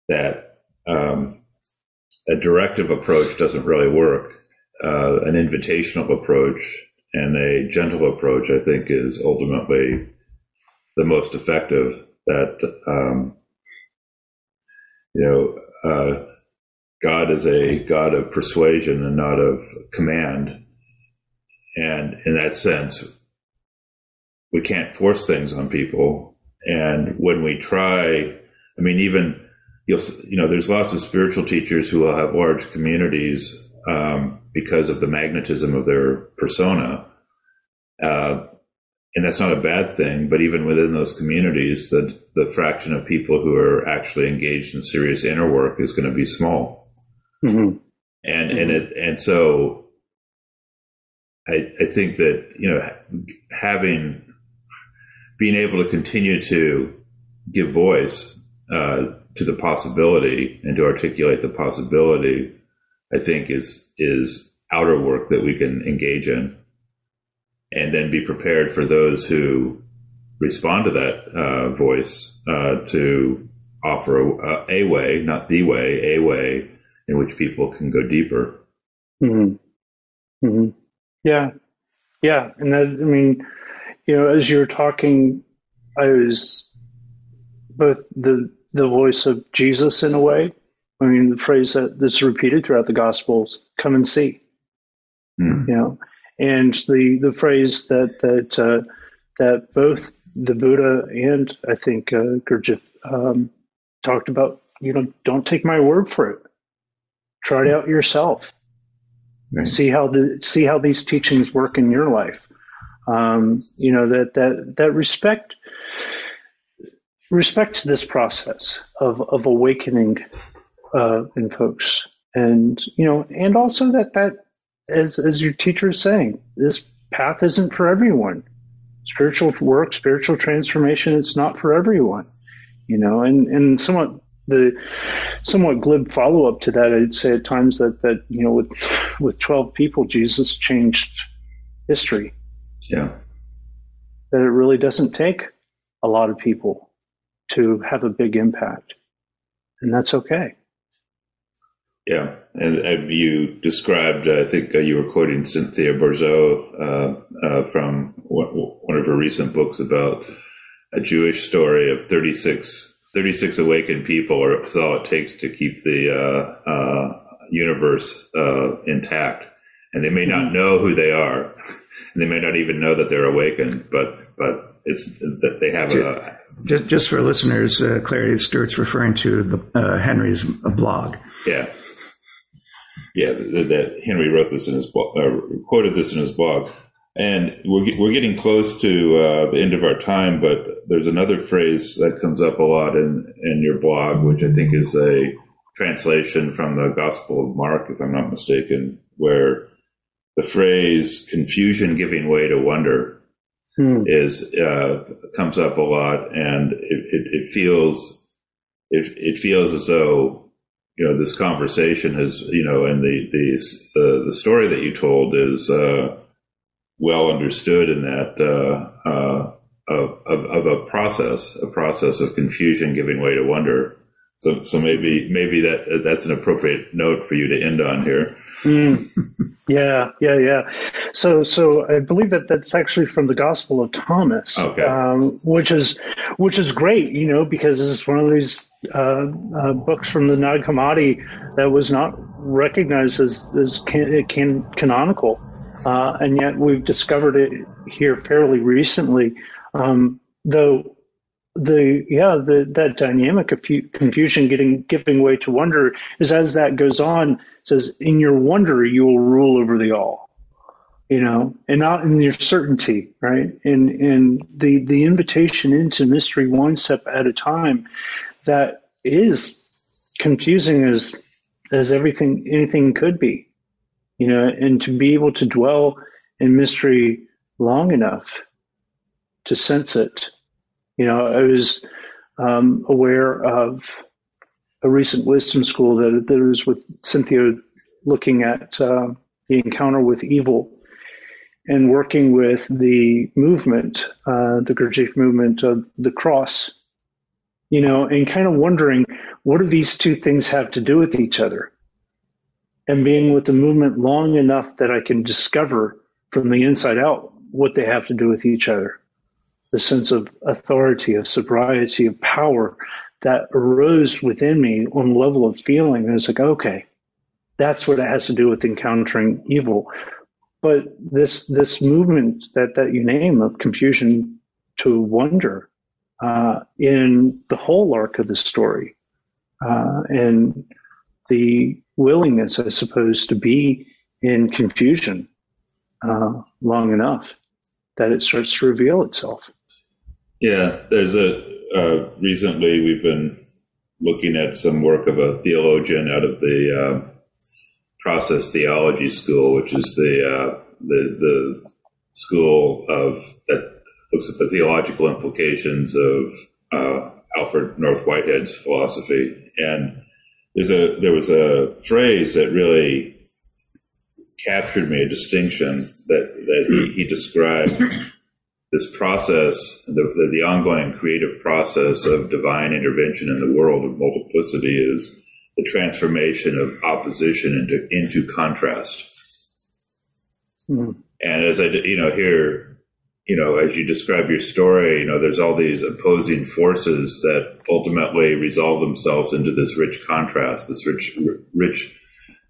that um, a directive approach doesn't really work. Uh, an invitational approach and a gentle approach, I think, is ultimately the most effective. That um, you know, uh, God is a God of persuasion and not of command. And in that sense, we can't force things on people. And when we try, I mean, even you'll, you know, there's lots of spiritual teachers who will have large communities um, because of the magnetism of their persona. Uh, and that's not a bad thing, but even within those communities, the the fraction of people who are actually engaged in serious inner work is going to be small. Mm-hmm. And mm-hmm. and it and so I I think that you know having being able to continue to give voice uh, to the possibility and to articulate the possibility, I think is is outer work that we can engage in, and then be prepared for those who respond to that uh, voice uh, to offer a, a, way, not the way, a way in which people can go deeper. Mm-hmm. Mm-hmm. Yeah, yeah, and that I mean you know, as you were talking, I was both the the voice of Jesus in a way. I mean, the phrase that, that's repeated throughout the Gospels: "Come and see." Mm. You know, and the the phrase that that uh, that both the Buddha and I think uh, Gurdjieff um, talked about. You know, don't take my word for it. Try it out yourself. Right. See how the see how these teachings work in your life. Um, you know that that that respect respect this process of of awakening uh, in folks, and you know, and also that that as as your teacher is saying, this path isn't for everyone. Spiritual work, spiritual transformation, it's not for everyone. You know, and and somewhat the somewhat glib follow up to that, I'd say at times that that you know with with twelve people, Jesus changed history yeah. That it really doesn't take a lot of people to have a big impact. And that's okay. Yeah. And you described, I think uh, you were quoting Cynthia Bourgeault uh, uh, from one of her recent books about a Jewish story of 36 36 awakened people or are all it takes to keep the uh, uh, universe uh, intact. And they may not mm-hmm. know who they are, and they may not even know that they're awakened, but but it's that they have a. Just, just for listeners' uh, clarity, Stuart's referring to the uh, Henry's blog. Yeah, yeah, that Henry wrote this in his blog, uh, quoted this in his blog. And we're, we're getting close to uh, the end of our time, but there's another phrase that comes up a lot in, in your blog, which I think is a translation from the Gospel of Mark, if I'm not mistaken, where the phrase confusion giving way to wonder hmm. is uh, comes up a lot, and it, it, it feels it, it feels as though you know this conversation has you know and the the the, the story that you told is uh, well understood in that uh, uh, of, of, of, a process, a process of confusion giving way to wonder. So, so maybe maybe that that's an appropriate note for you to end on here. Mm. Yeah, yeah, yeah. So, so I believe that that's actually from the Gospel of Thomas, okay. um, which is which is great, you know, because it's one of these uh, uh, books from the Nag Hammadi that was not recognized as as can, can, canonical uh, and yet we've discovered it here fairly recently. Um, though the yeah the that dynamic of confusion getting giving way to wonder is as that goes on says in your wonder you will rule over the all you know and not in your certainty right and and the the invitation into mystery one step at a time that is confusing as as everything anything could be you know, and to be able to dwell in mystery long enough to sense it. You know, I was um, aware of a recent wisdom school that, that was with Cynthia looking at uh, the encounter with evil and working with the movement, uh, the Gurdjieff movement of the cross, you know, and kind of wondering what do these two things have to do with each other? and being with the movement long enough that I can discover from the inside out what they have to do with each other. The sense of authority, of sobriety, of power that arose within me on level of feeling. And it's like, okay, that's what it has to do with encountering evil. But this this movement that, that you name of confusion to wonder uh, in the whole arc of the story, uh, and the willingness, I suppose, to be in confusion uh, long enough that it starts to reveal itself. Yeah, there's a uh, recently we've been looking at some work of a theologian out of the uh, process theology school, which is the uh, the the school of that looks at the theological implications of uh, Alfred North Whitehead's philosophy. And there's a there was a phrase that really captured me, a distinction that that he, he described this process, the, the, the ongoing creative process of divine intervention in the world of multiplicity is the transformation of opposition into into contrast. Mm. And as I you know here you know, as you describe your story, you know, there's all these opposing forces that ultimately resolve themselves into this rich contrast, this rich, rich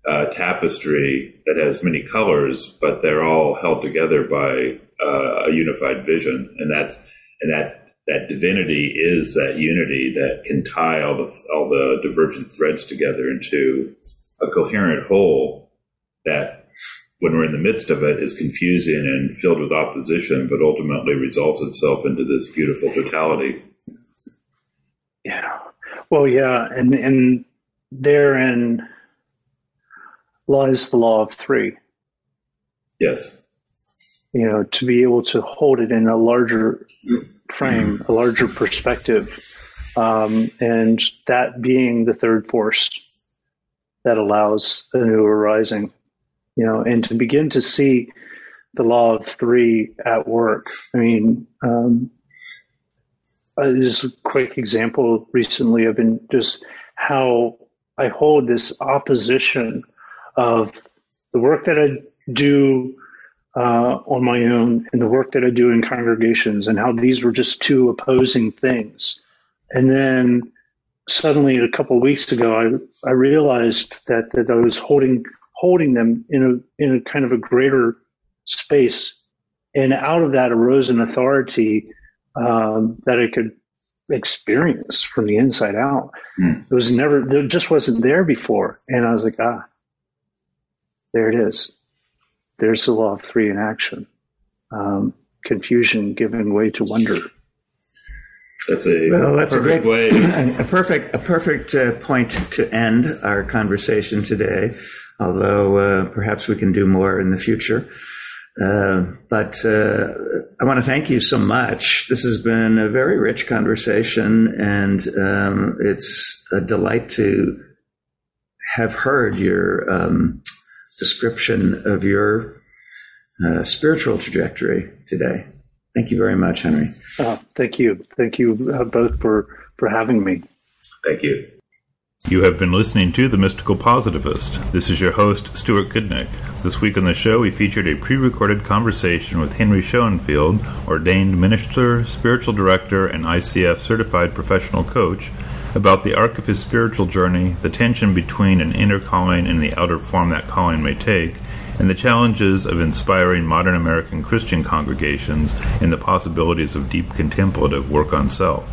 uh, tapestry that has many colors, but they're all held together by uh, a unified vision, and that and that that divinity is that unity that can tie all the all the divergent threads together into a coherent whole that when we're in the midst of it is confusing and filled with opposition, but ultimately resolves itself into this beautiful totality. Yeah. Well, yeah, and and therein lies the law of three. Yes. You know, to be able to hold it in a larger frame, a larger perspective, um, and that being the third force that allows a new arising you know, and to begin to see the law of three at work. I mean, um, uh, just a quick example recently I've been just how I hold this opposition of the work that I do uh, on my own and the work that I do in congregations and how these were just two opposing things. And then suddenly a couple of weeks ago, I, I realized that, that I was holding holding them in a in a kind of a greater space, and out of that arose an authority um, that I could experience from the inside out. Mm. It was never, it just wasn't there before, and I was like, ah, there it is. There's the law of three in action. Um, confusion giving way to wonder. That's a well. That's a great way. a perfect a perfect uh, point to end our conversation today. Although uh, perhaps we can do more in the future. Uh, but uh, I want to thank you so much. This has been a very rich conversation, and um, it's a delight to have heard your um, description of your uh, spiritual trajectory today. Thank you very much, Henry. Uh, thank you. Thank you uh, both for, for having me. Thank you. You have been listening to The Mystical Positivist. This is your host, Stuart Goodnick. This week on the show, we featured a pre recorded conversation with Henry Schoenfield, ordained minister, spiritual director, and ICF certified professional coach, about the arc of his spiritual journey, the tension between an inner calling and the outer form that calling may take, and the challenges of inspiring modern American Christian congregations and the possibilities of deep contemplative work on self.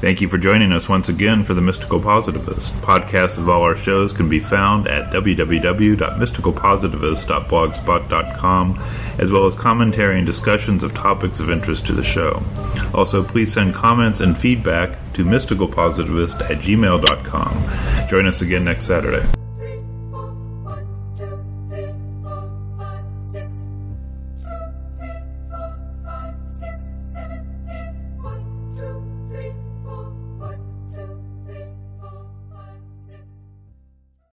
Thank you for joining us once again for The Mystical Positivist. Podcasts of all our shows can be found at www.mysticalpositivist.blogspot.com, as well as commentary and discussions of topics of interest to the show. Also, please send comments and feedback to mysticalpositivist at gmail.com. Join us again next Saturday.